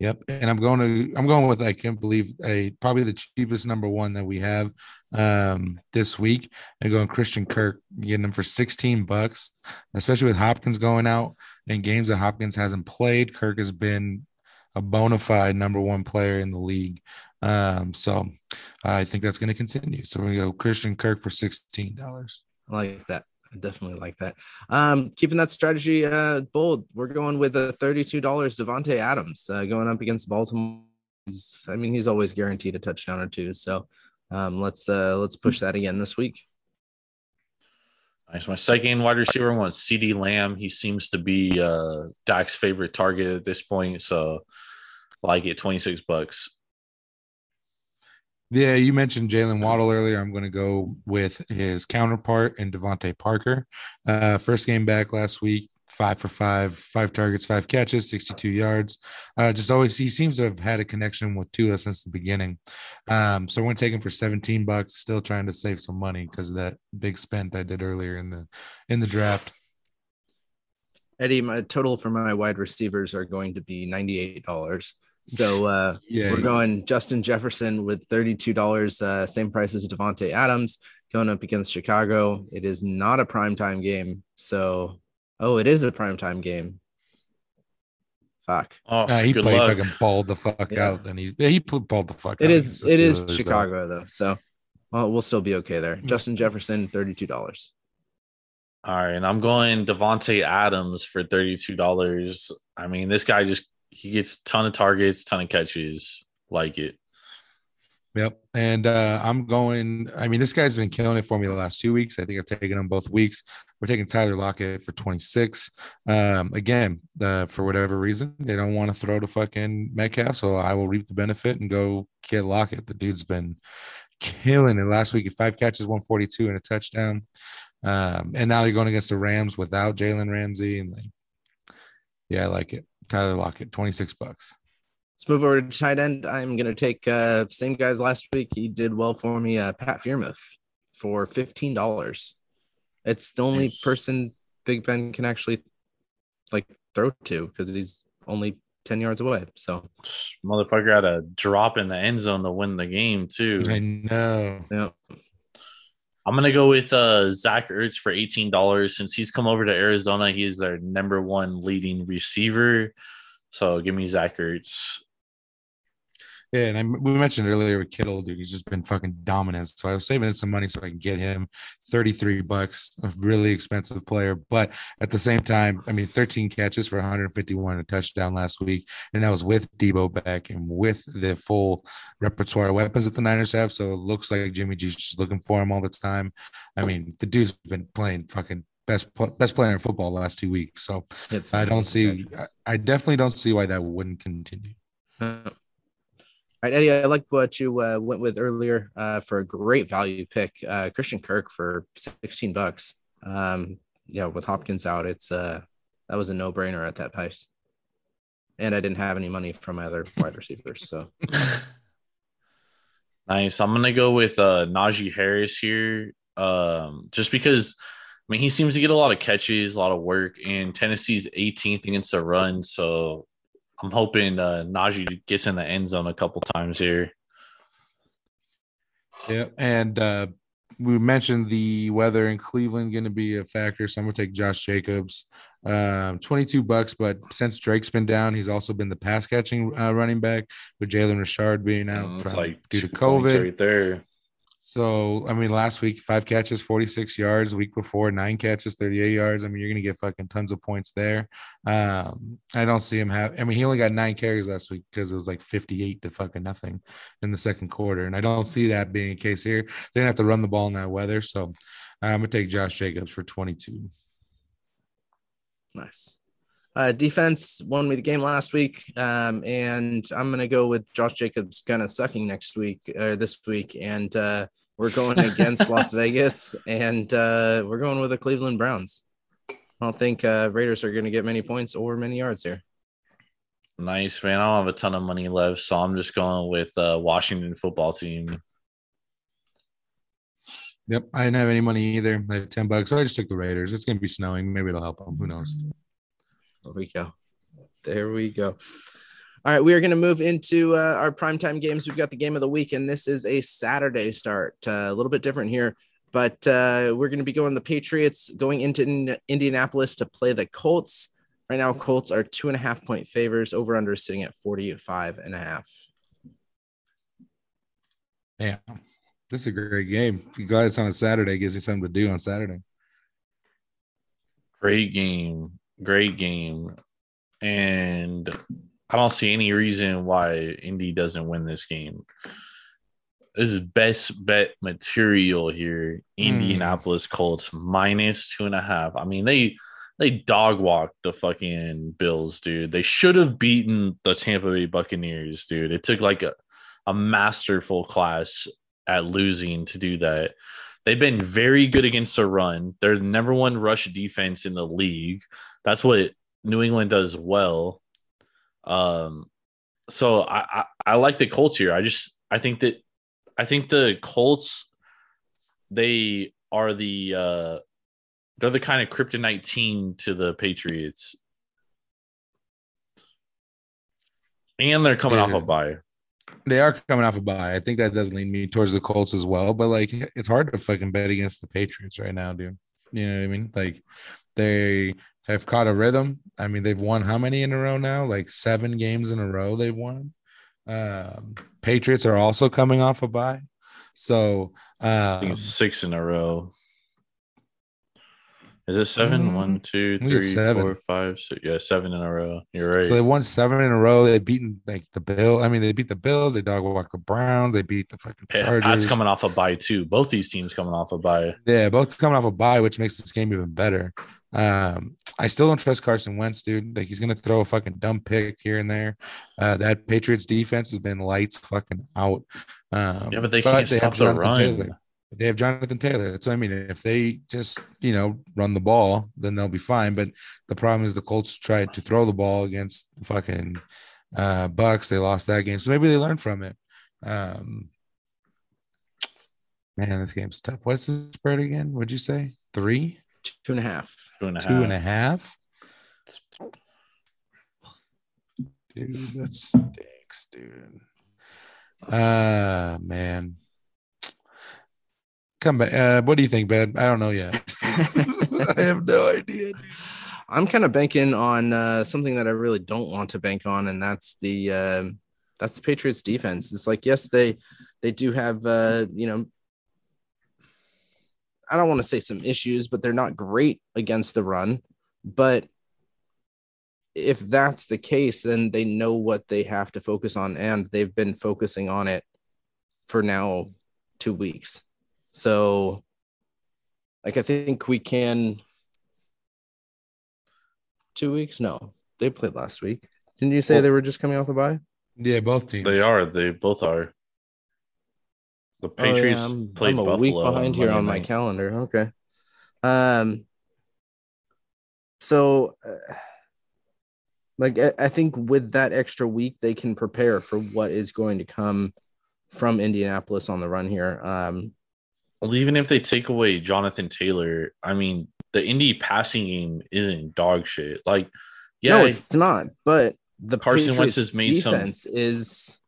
Yep, and I'm going to I'm going with I can't believe a probably the cheapest number one that we have um this week. And going Christian Kirk, getting him for 16 bucks, especially with Hopkins going out in games that Hopkins hasn't played. Kirk has been a bona fide number one player in the league. Um, so I think that's going to continue. So we're going to go Christian Kirk for sixteen dollars. I like that. I definitely like that. Um, keeping that strategy uh, bold, we're going with a $32 Davante Adams uh, going up against Baltimore. I mean, he's always guaranteed a touchdown or two. So um, let's uh, let's push that again this week. Nice. My second wide receiver was CeeDee Lamb. He seems to be uh Dak's favorite target at this point. So I like it 26 bucks. Yeah, you mentioned Jaylen Waddle earlier. I'm going to go with his counterpart in DeVante Parker. Uh, first game back last week, five for five, five targets, five catches, 62 yards. Uh, just always, he seems to have had a connection with Tua since the beginning. Um, so we're going to take him for 17 bucks. Still trying to save some money because of that big spent I did earlier in the in the draft. Eddie, my total for my wide receivers are going to be $98. So uh, Yeah, we're going Justin Jefferson with $32, uh, same price as Davante Adams going up against Chicago. It is not a primetime game. So, oh, it is a primetime game. Fuck. Oh, Uh, he good played luck. fucking balled the fuck Yeah. out, and he he pl- balled the fuck out. It is it is Steelers, though. Chicago though. So well, we'll still be okay there. Justin Jefferson, $32. All right, and I'm going Davante Adams for thirty-two dollars. I mean, this guy just he gets ton of targets, ton of catches. Like it. Yep. And uh, I'm going. I mean, this guy's been killing it for me the last two weeks. I think I've taken him both weeks. We're taking Tyler Lockett for 26. Um, again, uh, for whatever reason, they don't want to throw to fucking Metcalf, so I will reap the benefit and go get Lockett. The dude's been killing it last week. Five catches, 142 and a touchdown. Um, and now you're going against the Rams without Jalen Ramsey, and like, yeah, I like it. Tyler Lockett, 26 bucks. Let's move over to tight end. I'm gonna take uh same guys last week. He did well for me. Uh, Pat Freiermuth for fifteen dollars. It's the only Nice. person Big Ben can actually like throw to because he's only ten yards away. So Motherfucker had a drop in the end zone to win the game too. I know. yeah, I'm gonna go with uh Zach Ertz for eighteen dollars since he's come over to Arizona. He is their number one leading receiver. So give me Zach Ertz. Yeah, and I, we mentioned earlier with Kittle, dude, he's just been fucking dominant. So I was saving some money so I can get him 33 bucks, a really expensive player. But at the same time, I mean, 13 catches for 151 a touchdown last week. And that was with Deebo back and with the full repertoire of weapons that the Niners have. So it looks like Jimmy G's just looking for him all the time. I mean, the dude's been playing fucking best best player in football the last two weeks. So it's I don't see, I, definitely don't see why that wouldn't continue. Uh, right, Eddie, I like what you uh, went with earlier uh, for a great value pick. Uh, Christian Kirk for 16 bucks. Um, yeah, with Hopkins out, it's uh, that was a no brainer at that price. And I didn't have any money from my other wide receivers. So Nice. I'm gonna go with uh Najee Harris here. Um, just because I mean he seems to get a lot of catches, a lot of work, and Tennessee's 18th against the run. So I'm hoping uh Najee gets in the end zone a couple times here. Yeah, and uh, we mentioned the weather in Cleveland going to be a factor. So I'm going to take Josh Jacobs, um, 22 bucks. But since Drake's been down, he's also been the pass catching uh, running back with Jalen Richard being out Mm, from- like due to COVID. right there. So I mean, last week five catches, 46 yards. Week before nine catches, 38 yards. I mean, you're to get fucking tons of points there. Um, I don't see him have. I mean, he only got nine carries last week because it was like 58 to fucking nothing in the second quarter, and I don't see that being a case here. They're gonna have to run the ball in that weather, so I'm gonna take Josh Jacobs for 22. nice. Uh, defense won me the game last week, um, and I'm gonna go with Josh Jacobs kind of sucking next week or this week, and uh, We're going against Las Vegas, and uh, we're going with the Cleveland Browns. I don't think uh, Raiders are going to get many points or many yards here. Nice, man. I don't have a ton of money left, so I'm just going with uh, Washington football team. Yep, I didn't have any money either. I had ten bucks, so I just took the Raiders. It's gonna be snowing. Maybe it'll help them. Who knows? There we go. There we go. All right, we are going to move into uh, our primetime games. We've got the game of the week, and this is a Saturday start. Uh, a little bit different here, but uh, we're going to be going the Patriots going into in- Indianapolis to play the Colts. Right now, Colts are two and a half point favors. Over under sitting at 45 and a half. Yeah, this is a great game. You glad it's on a Saturday. Gives you something to do on Saturday. Great game. Great game. And I don't see any reason why Indy doesn't win this game. This is best bet material here. Hmm. Indianapolis Colts minus two and a half. I mean, they they dog walked the fucking Bills, dude. They should have beaten the Tampa Bay Buccaneers, dude. It took like a, a masterful class at losing to do that. They've been very good against the run. They're the number one rush defense in the league. That's what New England does well. Um, so I, I, I like the Colts here. I just I think that I think the Colts they are the uh they're the kind of kryptonite team to the Patriots. And they're coming off a bye. They are coming off a bye. I think that does lean me towards the Colts as well. But like, it's hard to fucking bet against the Patriots right now, dude. You know what I mean? Like, they have caught a rhythm. I mean, they've won how many in a row now? Like seven games in a row they've won. Um, Patriots are also coming off a bye. So, um, six in a row. Is it seven? Mm, One, two, I think it's three, four, five, six. Yeah, seven in a row. You're right. So they won seven in a row. They've beaten like the Bill. I mean, they beat the Bills. They dog walk the Browns. They beat the fucking Chargers. Pat's coming off a bye too. Both these teams coming off a bye. Yeah, both coming off a bye, which makes this game even better. Um, I still don't trust Carson Wentz, dude. Like he's gonna throw a fucking dumb pick here and there. Uh, that Patriots defense has been lights fucking out. Um, Yeah, but they can't stop the Jonathan run. Taylor. They have Jonathan Taylor. That's what I mean. If they just you know run the ball, then they'll be fine. But the problem is the Colts tried to throw the ball against the fucking uh, Bucks. They lost that game, so maybe they learned from it. Um, man, this game's tough. What's the spread again? What'd you say? Three, Two and a half. Two and a half. two and a half. Dude, that stinks, dude. Uh man. Come back. Uh, what do you think, Ben? I don't know yet. I have no idea. Dude. I'm kind of banking on uh, something that I really don't want to bank on, and that's the um that's the Patriots defense. It's like yes, they they do have uh, you know I don't want to say some issues, but they're not great against the run. But if that's the case, then they know what they have to focus on, and they've been focusing on it for now two weeks. So, like, I think we can. Two weeks? No, they played last week. Didn't you say Well- they were just coming off a bye? Yeah, both teams. They are. They both are. The Oh, yeah, Patriots I'm, played I'm a Buffalo week behind here Monday on my night. calendar. Okay. Um. So, uh, like, I, I think with that extra week, they can prepare for what is going to come from Indianapolis on the run here. Um. Well, even if they take away Jonathan Taylor, I mean, the Indy passing game isn't dog shit. Like, yeah, no, it's not. But the Carson Wentz Patriots has made some- defense is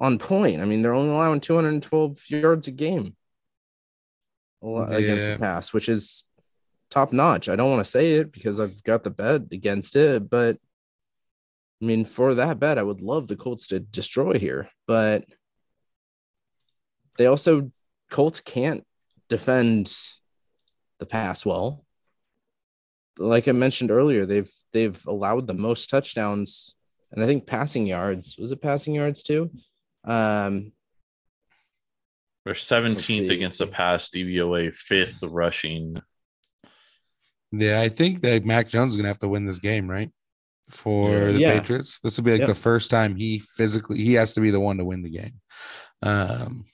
on point. I mean, they're only allowing 212 yards a game a against Yeah. the pass, which is top notch. I don't want to say it because I've got the bet against it, but I mean, for that bet, I would love the Colts to destroy here, but they also Colts can't defend the pass well. Like I mentioned earlier, they've they've allowed the most touchdowns and I think passing yards. Was it passing yards too? Um they're 17th against the pass, DVOA fifth rushing. Yeah, I think that Mac Jones is gonna have to win this game, right? For the Yeah. Patriots. This will be like Yep. the first time he physically he has to be the one to win the game. Um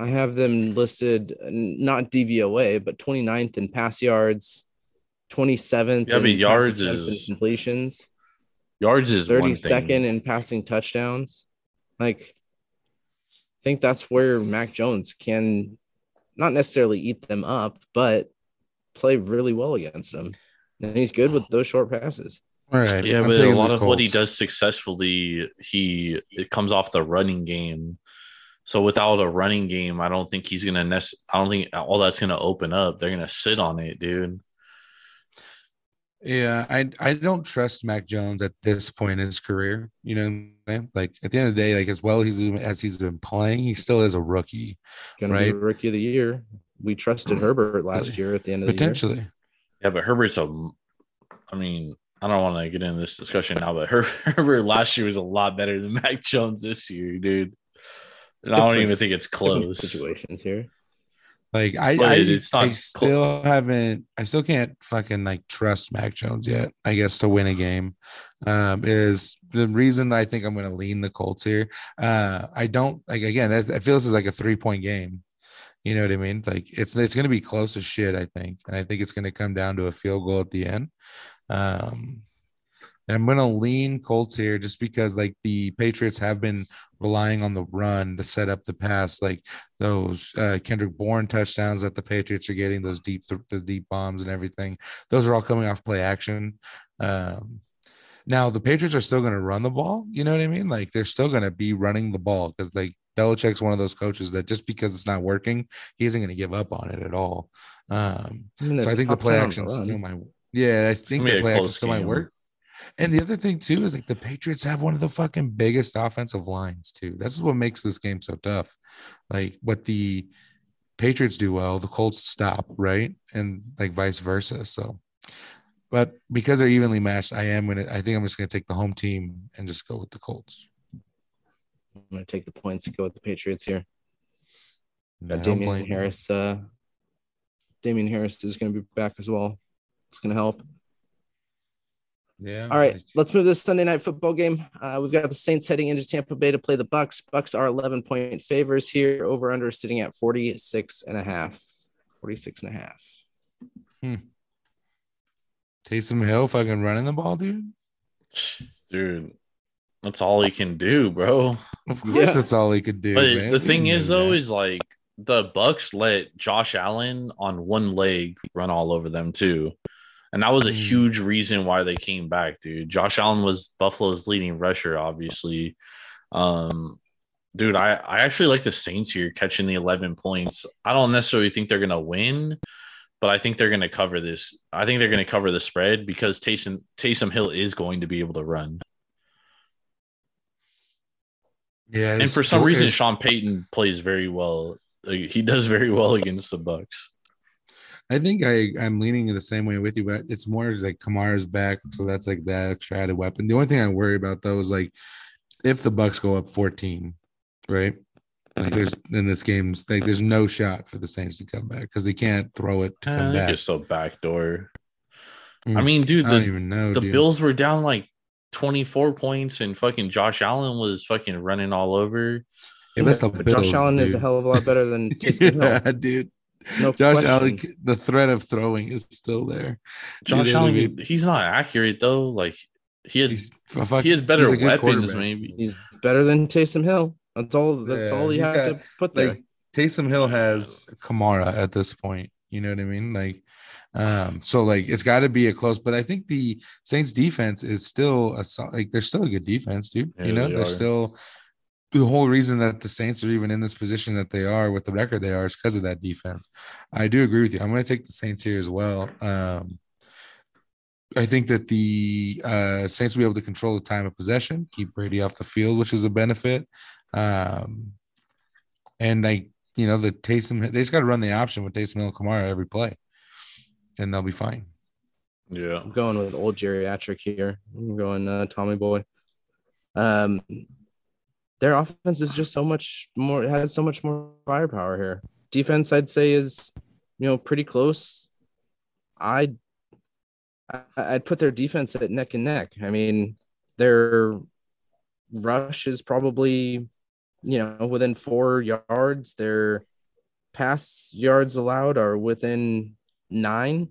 I have them listed uh, not DVOA, but 29th in pass yards, 27th Yeah, in but yards attempts is- completions, Yards is one 32nd thing. in passing touchdowns. Like, I think that's where Mac Jones can not necessarily eat them up, but play really well against them. And he's good with those short passes. All right. Yeah, I'm but a lot of what he does successfully, he it comes off the running game. So without a running game, I don't think he's gonna. Nec- I don't think all that's gonna open up. They're gonna sit on it, dude. Yeah, I I don't trust Mac Jones at this point in his career. You know, what like at the end of the day, like as well he's as he's been playing, he still is a rookie Gonna be Right. rookie of the year. We trusted Herbert last year at the end of the year. potentially. Yeah, but Herbert's a. I mean, I don't want to get into this discussion now, but Her- Herbert last year was a lot better than Mac Jones this year, dude. And I don't even think it's close. situations here. Like I, I, it's not I still haven't, I still can't fucking like trust Mac Jones yet. I guess to win a game, um, is the reason I think I'm going to lean the Colts here. Uh, I don't like again. That, I feel this is like a three point game. You know what I mean? Like it's it's going to be close as shit. I think, and I think it's going to come down to a field goal at the end. Um, and I'm going to lean Colts here just because like the Patriots have been relying on the run to set up the pass. Like those uh, Kendrick Bourne touchdowns that the Patriots are getting, those deep the deep bombs and everything. Those are all coming off play action. Um, now the Patriots are still going to run the ball. You know what I mean? Like they're still going to be running the ball because like Belichick's one of those coaches that just because it's not working, he isn't going to give up on it at all. Um, mean, so I think the play 10 on the action still might. Yeah, I think Gonna be the play action still might work. And the other thing too is like the Patriots have one of the fucking biggest offensive lines too. That's what makes this game so tough. Like what the Patriots do well, the Colts stop, right? And like vice versa. So but because they're evenly matched, I am gonna I think I'm just gonna take the home team and just go with the Colts. I'm gonna take the points and go with the Patriots here. Got Damien. Harris. Uh, Damien Harris is going to be back as well. It's going to help. Yeah. All right, let's move this Sunday night football game. Uh, we've got the Saints heading into Tampa Bay to play the Bucks. Bucks are 11 point favors here. Over under sitting at 46 and a half. 46 and a half. Taysom Hill fucking running the ball, dude. Dude, that's all he can do, bro. Of course, Yeah. that's all he could do. But man. the thing is, though, that. is like the Bucks let Josh Allen on one leg run all over them too, and that was a Hmm. huge reason why they came back, dude. Josh Allen was Buffalo's leading rusher, obviously. Um, dude, I I actually like the Saints here catching the eleven points. I don't necessarily think they're gonna win, but I think they're gonna cover this. I think they're gonna cover the spread because Taysom Taysom Hill is going to be able to run. yeah, and for some reason, Sean Payton plays very well. He does very well against the Bucks. I think I I'm leaning the same way with you, but it's more just like Kamara's back, so that's like that extra added weapon. The only thing I worry about though is like if the Bucks go up 14, right? Like there's in this game's like there's no shot for the Saints to come back because they can't throw it to come think back. it's so backdoor. I Mm. mean, dude, I don't the, even know. the dude. Bills were down like 24 points, and fucking Josh Allen was fucking running all over. Yeah, that's the But Bills, Josh Allen is a hell of a lot better than Taysom yeah, dude. No Josh question. Allen, the threat of throwing is still there. Josh You I Allen, mean? he's not accurate though. Like he had, He's fuck- he has better he's weapons, maybe. He's better than Taysom Hill. That's all. That's Yeah, all you he's have got, to put there. like Taysom Hill has Kamara at this point. You know what I mean? Like, um, so like it's got to be a close. But I think the Saints defense is still a like they're still a good defense, dude. Yeah, you know, they they are are. still the whole reason that the Saints are even in this position that they are with the record they are is because of that defense. I do agree with you. I'm going to take the Saints here as well. Um, I think that the uh, Saints will be able to control the time of possession, keep Brady off the field, which is a benefit. Um, and like you know, the Taysom they just got to run the option with Taysom Hill Kamara every play, and they'll be fine. Yeah. I'm going with old geriatric here. I'm going uh, Tommy Boy. Um, their offense is just so much more. It has so much more firepower here. Defense, I'd say, is you know pretty close. I'd I- I'd put their defense at neck and neck. I mean, their rush is probably you know within four yards. Their pass yards allowed are within nine.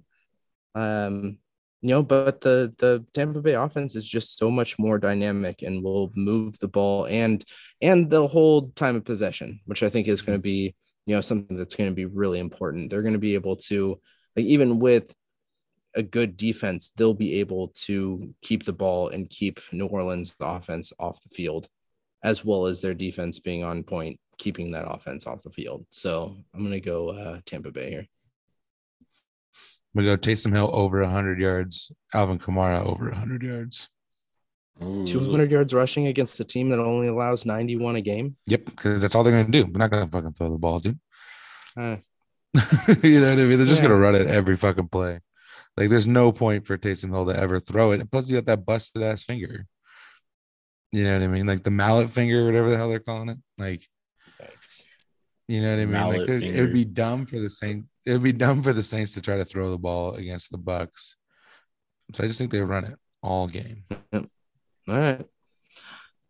Um, you know, but the the Tampa Bay offense is just so much more dynamic and will move the ball and and they'll hold time of possession, which I think is going to be you know something that's going to be really important. They're going to be able to like even with a good defense, they'll be able to keep the ball and keep New Orleans offense off the field, as well as their defense being on point, keeping that offense off the field. So I'm going to go uh, Tampa Bay here. I'm gonna go Taysom Hill over 100 yards, Alvin Kamara over 100 yards. Ooh. 200 yards rushing against a team that only allows 91 a game. Yep, because that's all they're gonna do. They're not gonna fucking throw the ball, dude. Uh, you know what I mean? They're just Yeah. gonna run it every fucking play. Like, there's no point for Taysom Hill to ever throw it. And plus, you got that busted ass finger. You know what I mean? Like the mallet finger, whatever the hell they're calling it. Like, you know what I mean? Mallet like, it- would be dumb for the Saints. It would be dumb for the Saints to try to throw the ball against the Bucks. So I just think they run it all game. All right.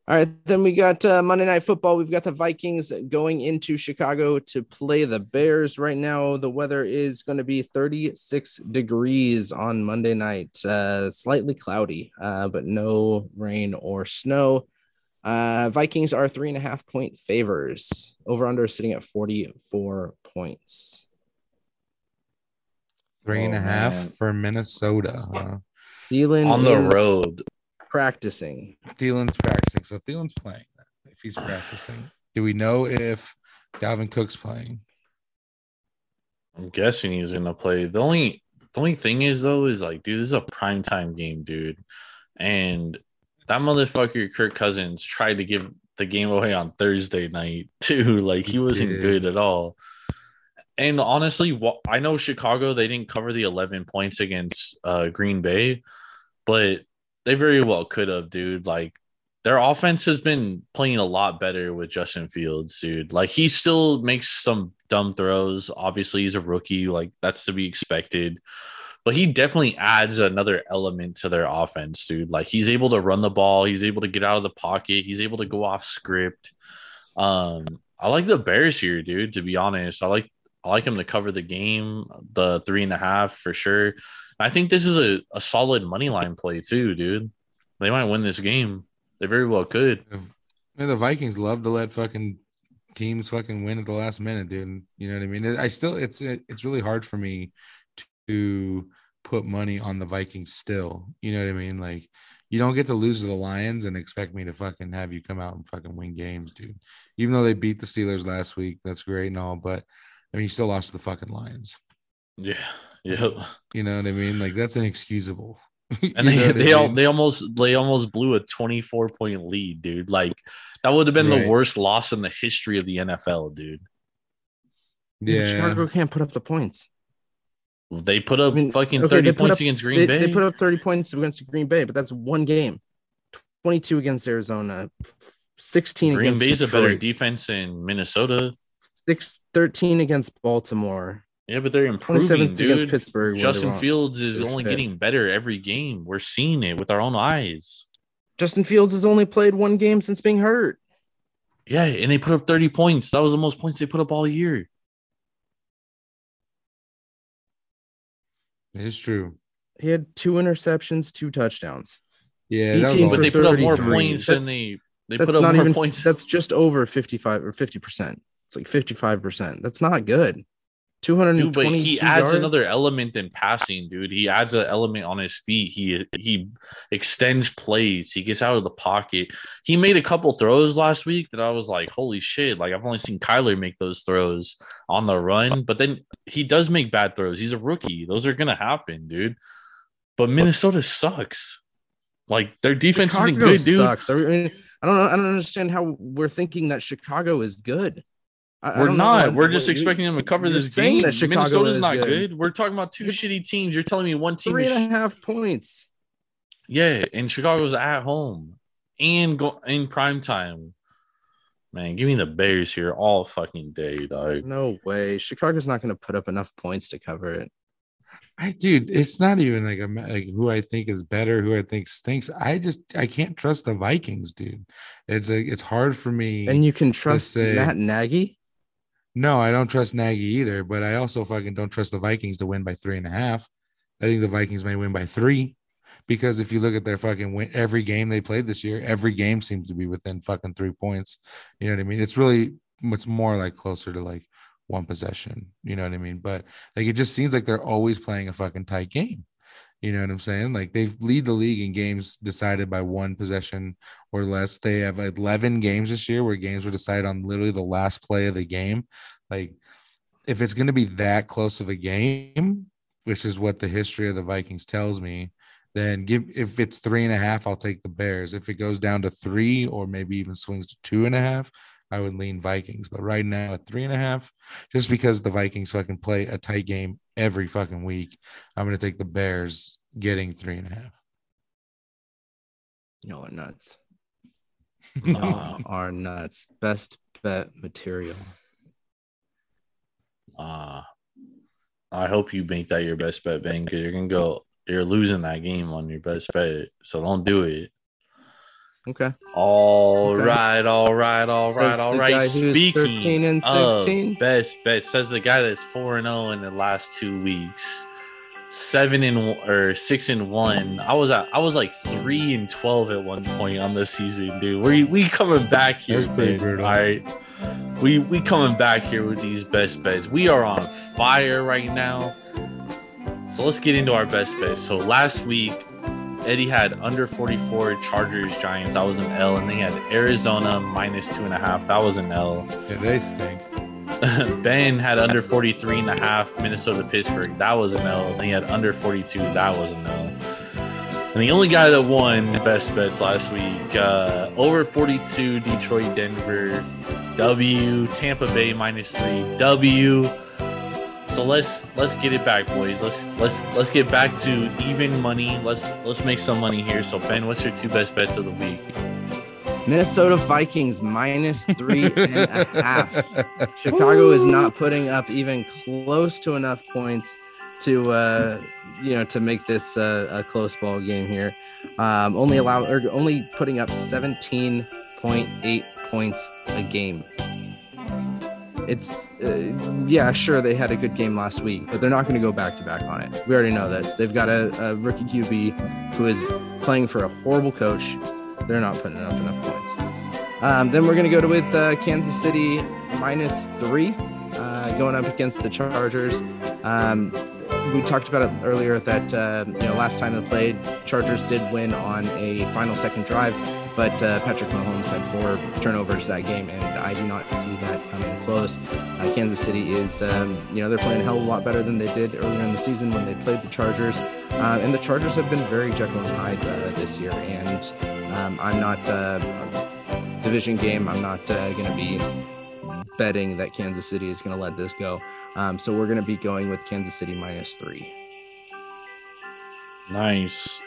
All right. Then we got uh, Monday Night Football. We've got the Vikings going into Chicago to play the Bears. Right now, the weather is going to be 36 degrees on Monday night. Uh, slightly cloudy, uh, but no rain or snow. Uh, Vikings are three and a half point favors. Over under sitting at 44 points. Three and Oh, a half man. for Minnesota. Huh? Thielen on the road. practicing. Thielen's practicing. So Thielen's playing. If he's practicing, do we know if Dalvin Cook's playing? I'm guessing he's gonna play. The only the only thing is though is like, dude, this is a prime time game, dude, and that motherfucker Kirk Cousins tried to give the game away on Thursday night too. Like he He wasn't did. good at all. And honestly, I know Chicago they didn't cover the 11 points against uh, Green Bay, but they very well could have, dude. Like their offense has been playing a lot better with Justin Fields, dude. Like he still makes some dumb throws. Obviously, he's a rookie, like that's to be expected. But he definitely adds another element to their offense, dude. Like he's able to run the ball, he's able to get out of the pocket, he's able to go off script. Um, I like the Bears here, dude. To be honest, I like I like him to cover the game, the three and a half for sure. I think this is a, a solid money line play too, dude. They might win this game. They very well could. The Vikings love to let fucking teams fucking win at the last minute, dude. You know what I mean? I still, it's it's really hard for me to put money on the Vikings still. You know what I mean? Like, you don't get to lose to the Lions and expect me to fucking have you come out and fucking win games, dude. Even though they beat the Steelers last week, that's great and all, but I mean, you still lost to the fucking Lions. Yeah. Yep. You know what I mean? Like, that's inexcusable. And know they I they, al- mean? they almost they almost blew a 24 point lead, dude. Like that would have been Right. the worst loss in the history of the NFL, dude. yeah. Chicago can't put up the points. They put up I mean, fucking okay, 30 points up- against Green they, Bay. they put up 30 points against Green Bay, but that's one game. 22 against Arizona, 16 Green against Bay's a better defense in Minnesota. 6 13 against Baltimore, Yeah, but they're 27 improving, against. Pittsburgh. Justin Fields is only fit. getting better every game. We're seeing it with our own eyes. Justin Fields has only played one game since being hurt. Yeah, and they put up 30 points. That was the most points they put up all year. It's true. He had two interceptions, two touchdowns. Yeah, that was But they put up more 33. points than they they put up not more even points. That's just over 55 or 50%. It's like 55%. That's not good. 220 Dude, but he adds yards? another element in passing, dude. He adds an element on his feet. He he extends plays. He gets out of the pocket. He made a couple throws last week that I was like, holy shit! Like I've only seen Kyler make those throws on the run, but then he does make bad throws. He's a rookie. Those are gonna happen, dude. But Minnesota sucks. Like their defense isn't good, dude. Sucks. I mean, I don't know. I don't understand how we're thinking that Chicago is good. I- I We're don't know not. what- We're just what you- expecting them to cover this game. that Chicago Minnesota's not good. good. We're talking about 2 You're- shitty teams. You're telling me one team Three is and a half points. Yeah, and Chicago's at home and go in prime time. Man, give me the Bears here all fucking day, dog. No way. Chicago's not going to put up enough points to cover it. I dude, it's not even like a like who I think is better, who I think stinks. I just I can't trust the Vikings, dude. It's like it's hard for me. And you can trust say- Matt Nagy. No, I don't trust Nagy either, but I also fucking don't trust the Vikings to win by three and a half. I think the Vikings may win by three because if you look at their fucking win, every game they played this year, every game seems to be within fucking three points. You know what I mean? It's really, it's more like closer to like one possession. You know what I mean? But like it just seems like they're always playing a fucking tight game. You know what I'm saying? Like they lead the league in games decided by one possession or less. They have 11 games this year where games were decided on literally the last play of the game. Like if it's going to be that close of a game, which is what the history of the Vikings tells me, then give if it's three and a half, I'll take the Bears. If it goes down to three or maybe even swings to two and a half, I would lean Vikings. But right now at three and a half, just because the Vikings fucking play a tight game every fucking week, I'm gonna take the Bears getting three and a half. You know what nuts. Uh, Are nuts. Best bet material. uh, I hope you make that your best bet, Ben, because you're gonna go. You're losing that game on your best bet, so don't do it. Okay. All Okay. right, all right, all right, Says all the right. guy who's Speaking 13 and of best bet, says the guy that's four and zero in the last two weeks, seven and or six and one. I was at, I was like three and twelve at one point on this season, dude. We we coming back here, That's pretty brutal. All right, we we coming back here with these best bets. We are on fire right now. So let's get into our best bets. So last week, Eddie had under 44 Chargers Giants. That was an L. And then he had Arizona minus two and a half. That was an L. Yeah, they stink. ben had under 43 and a half Minnesota Pittsburgh. That was an L. And he had under 42. That was an L. And the only guy that won the best bets last week, uh, over 42 Detroit Denver W, Tampa Bay minus three W. So let's let's get it back, boys. Let's let's let's get back to even money. Let's let's make some money here. So Ben, what's your two best bets of the week? Minnesota Vikings minus three and a half. Chicago is not putting up even close to enough points to uh you know to make this uh, a close ball game here. Um, only allow or only putting up 17.8 points a game. It's uh, yeah, sure they had a good game last week, but they're not going to go back to back on it. We already know this. They've got a, a rookie QB who is playing for a horrible coach. They're not putting up enough points. Um, then we're going to go to with uh, Kansas City minus three, uh, going up against the Chargers. Um, we talked about it earlier that uh, you know last time they played, Chargers did win on a final second drive, but uh, Patrick Mahomes had four turnovers that game, and I do not see that coming close. Uh, Kansas City is, um, you know, they're playing a hell of a lot better than they did earlier in the season when they played the Chargers, uh, and the Chargers have been very Jekyll and Hyde uh, this year, and um, I'm not uh, division game. I'm not uh, going to be betting that Kansas City is going to let this go. Um, so we're going to be going with Kansas City minus three. Nice.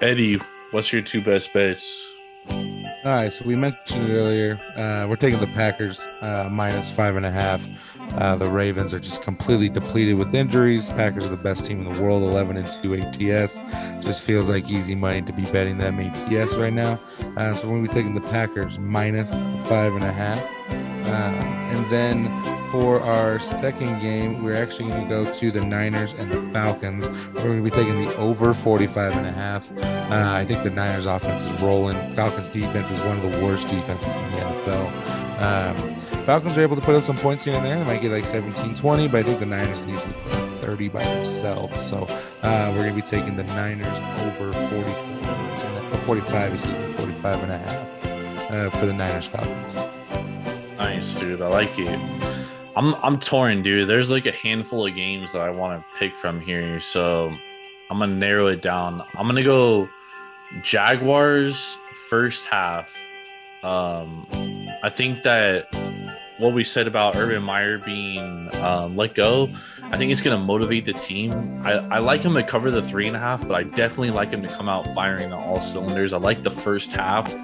Eddie, what's your two best bets? All right, so we mentioned it earlier. Uh, we're taking the Packers uh, minus five and a half. Uh, the Ravens are just completely depleted with injuries. Packers are the best team in the world, 11 and 2 ATS. Just feels like easy money to be betting them ATS right now. Uh, so we're going to be taking the Packers minus five and a half. Uh, and then for our second game, we're actually going to go to the Niners and the Falcons. We're going to be taking the over 45 and a half. Uh, I think the Niners offense is rolling. Falcons defense is one of the worst defenses in the NFL. Um, Falcons are able to put up some points here and there. They might get like 17, 20, but I think the Niners can easily put up 30 by themselves. So uh, we're going to be taking the Niners over 44, uh, 45, excuse me, 45 and a half uh, for the Niners Falcons. Nice, dude. I like it. I'm I'm torn, dude. There's like a handful of games that I want to pick from here, so I'm gonna narrow it down. I'm gonna go Jaguars first half. Um, I think that what we said about Urban Meyer being um, let go, I think it's gonna motivate the team. I, I like him to cover the three and a half, but I definitely like him to come out firing on all cylinders. I like the first half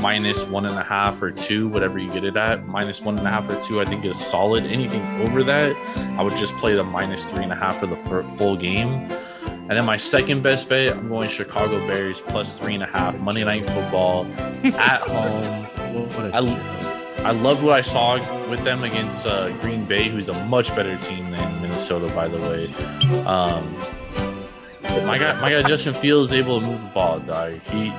minus one and a half or two, whatever you get it at. Minus one and a half or two, I think is solid. Anything over that, I would just play the minus three and a half for the full game. And then my second best bet, I'm going Chicago Bears plus three and a half Monday Night Football at home. I-. I loved what I saw with them against uh, Green Bay, who's a much better team than Minnesota, by the way. Um, my guy, my guy Justin Fields is able to move the ball. Dog. He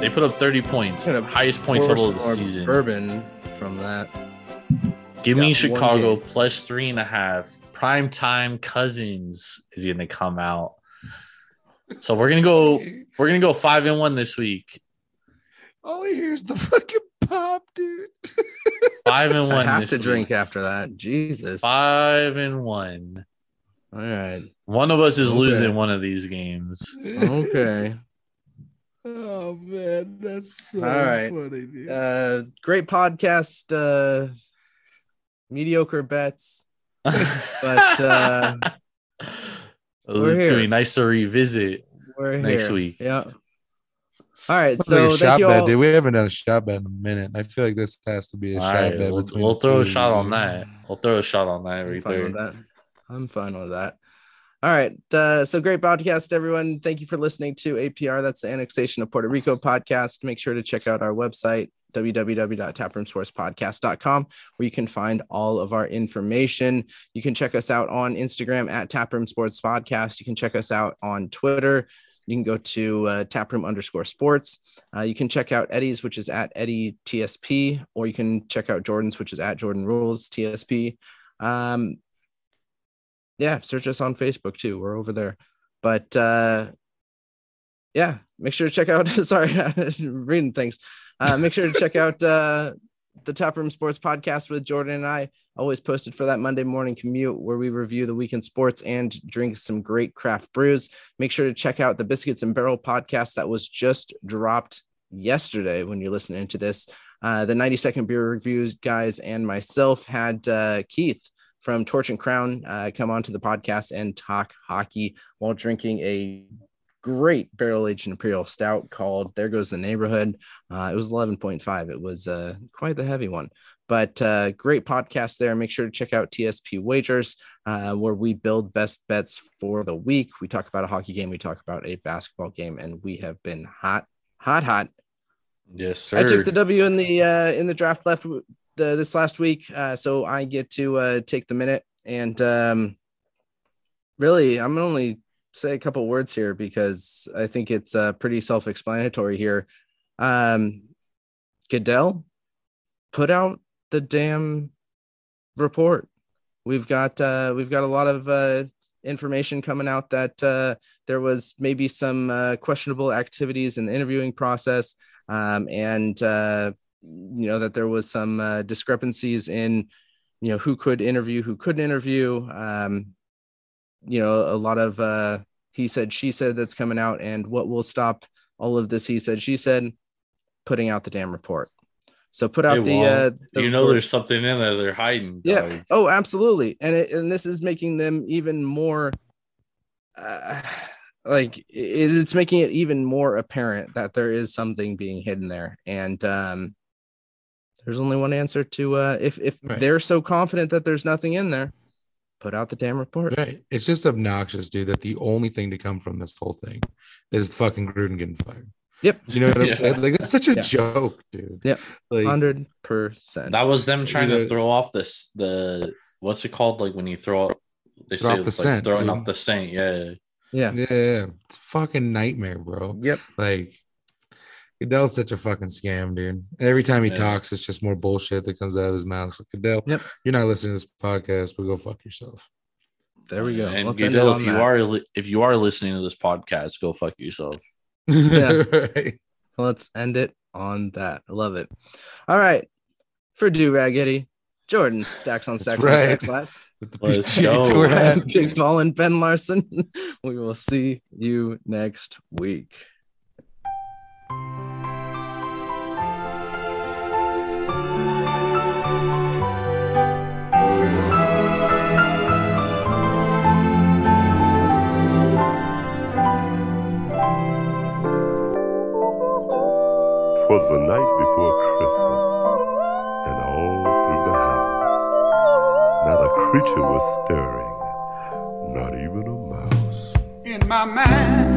they put up 30 points, highest point total of the season. Bourbon from that. Give me Chicago plus three and a half. Prime time Cousins is going to come out. So we're gonna go. We're gonna go five and one this week. All I hear is the fucking pop, dude. Five and I one. have to week. drink after that. Jesus. Five and one. All right. One of us is Okay. losing one of these games. Okay. Oh man, that's so All right. funny, dude. Uh, great podcast. Uh, mediocre bets. But, uh, Ooh, we're it's gonna be here. nice to revisit. We're Next here. week. Yeah. All right. So like a shot you bet, all. dude. We haven't done a shot bet in a minute. I feel like this has to be a All shot right, bet we'll, between. we'll throw a shot on that. We'll throw a shot on that I'm right fine there. with that. I'm fine with that. All right. Uh, so great podcast, everyone. Thank you for listening to APR. That's the Annexation of Puerto Rico podcast. Make sure to check out our website, www.taproomsportspodcast.com, where you can find all of our information. You can check us out on Instagram at Taproom Sports Podcast. You can check us out on Twitter. You can go to uh, taproom underscore sports. Uh, you can check out Eddie's, which is at Eddie TSP, or you can check out Jordan's, which is at Jordan Rules TSP. Um, yeah, search us on Facebook too. We're over there. But uh yeah, make sure to check out sorry, reading things. Uh make sure to check out uh the Taproom Sports podcast with Jordan and I. Always posted for that Monday morning commute where we review the weekend sports and drink some great craft brews. Make sure to check out the Biscuits and Barrel podcast that was just dropped yesterday when you're listening to this. Uh, the 90 second beer reviews guys and myself had uh, Keith from Torch and Crown uh, come onto the podcast and talk hockey while drinking a great barrel aged imperial stout called There Goes the Neighborhood. Uh, it was 11.5. It was uh, quite the heavy one, but uh, great podcast there. Make sure to check out TSP Wagers, uh, where we build best bets for the week. We talk about a hockey game, we talk about a basketball game, and we have been hot, hot, hot Yes, sir. I took the W in the uh, in the draft left the, this last week, uh, so I get to uh, take the minute. And um, really, I'm only say a couple words here because I think it's uh, pretty self-explanatory here. Um, Goodell put out the damn report. We've got uh, we've got a lot of uh, information coming out that uh, there was maybe some uh, questionable activities in the interviewing process um, and uh, you know that there was some uh, discrepancies in you know who could interview who couldn't interview um, you know a lot of uh, he said she said that's coming out and what will stop all of this he said she said putting out the damn report so put out the, uh, the you know, report. there's something in there they're hiding. Yeah. dog. Oh, absolutely. And it, and this is making them even more uh, like it, it's making it even more apparent that there is something being hidden there. And um there's only one answer to uh if if Right. they're so confident that there's nothing in there, put out the damn report. Right. It's just obnoxious, dude, that the only thing to come from this whole thing is fucking Gruden getting fired. Yep. You know what I'm Yeah. saying? Like it's such a Yeah. joke, dude. Yep. Like Hundred percent. That was them trying You to throw off this the what's it called? Like when you throw they Throw say off the it's like scent, throwing dude. off the scent. Yeah. Yeah. yeah, yeah, it's fucking nightmare, bro. Yep. Like Goodell's such a fucking scam, dude. Every time he Yeah. talks, it's just more bullshit that comes out of his mouth. So Goodell, Yep. you're not listening to this podcast, but go fuck yourself. There we go. And Let's Goodell, if you that. are li- if you are listening to this podcast, go fuck yourself. Yeah. right. Let's end it on that. I love it. All right. For Do Raggedy, Jordan, stacks on That's stacks right. on stacks lats. With the Let's PGA go. Tour hat. I'm Big Ball and Ben Larson. We will see you next week. Twas the night before Christmas, and all through the house, not a creature was stirring, not even a mouse. in my mind.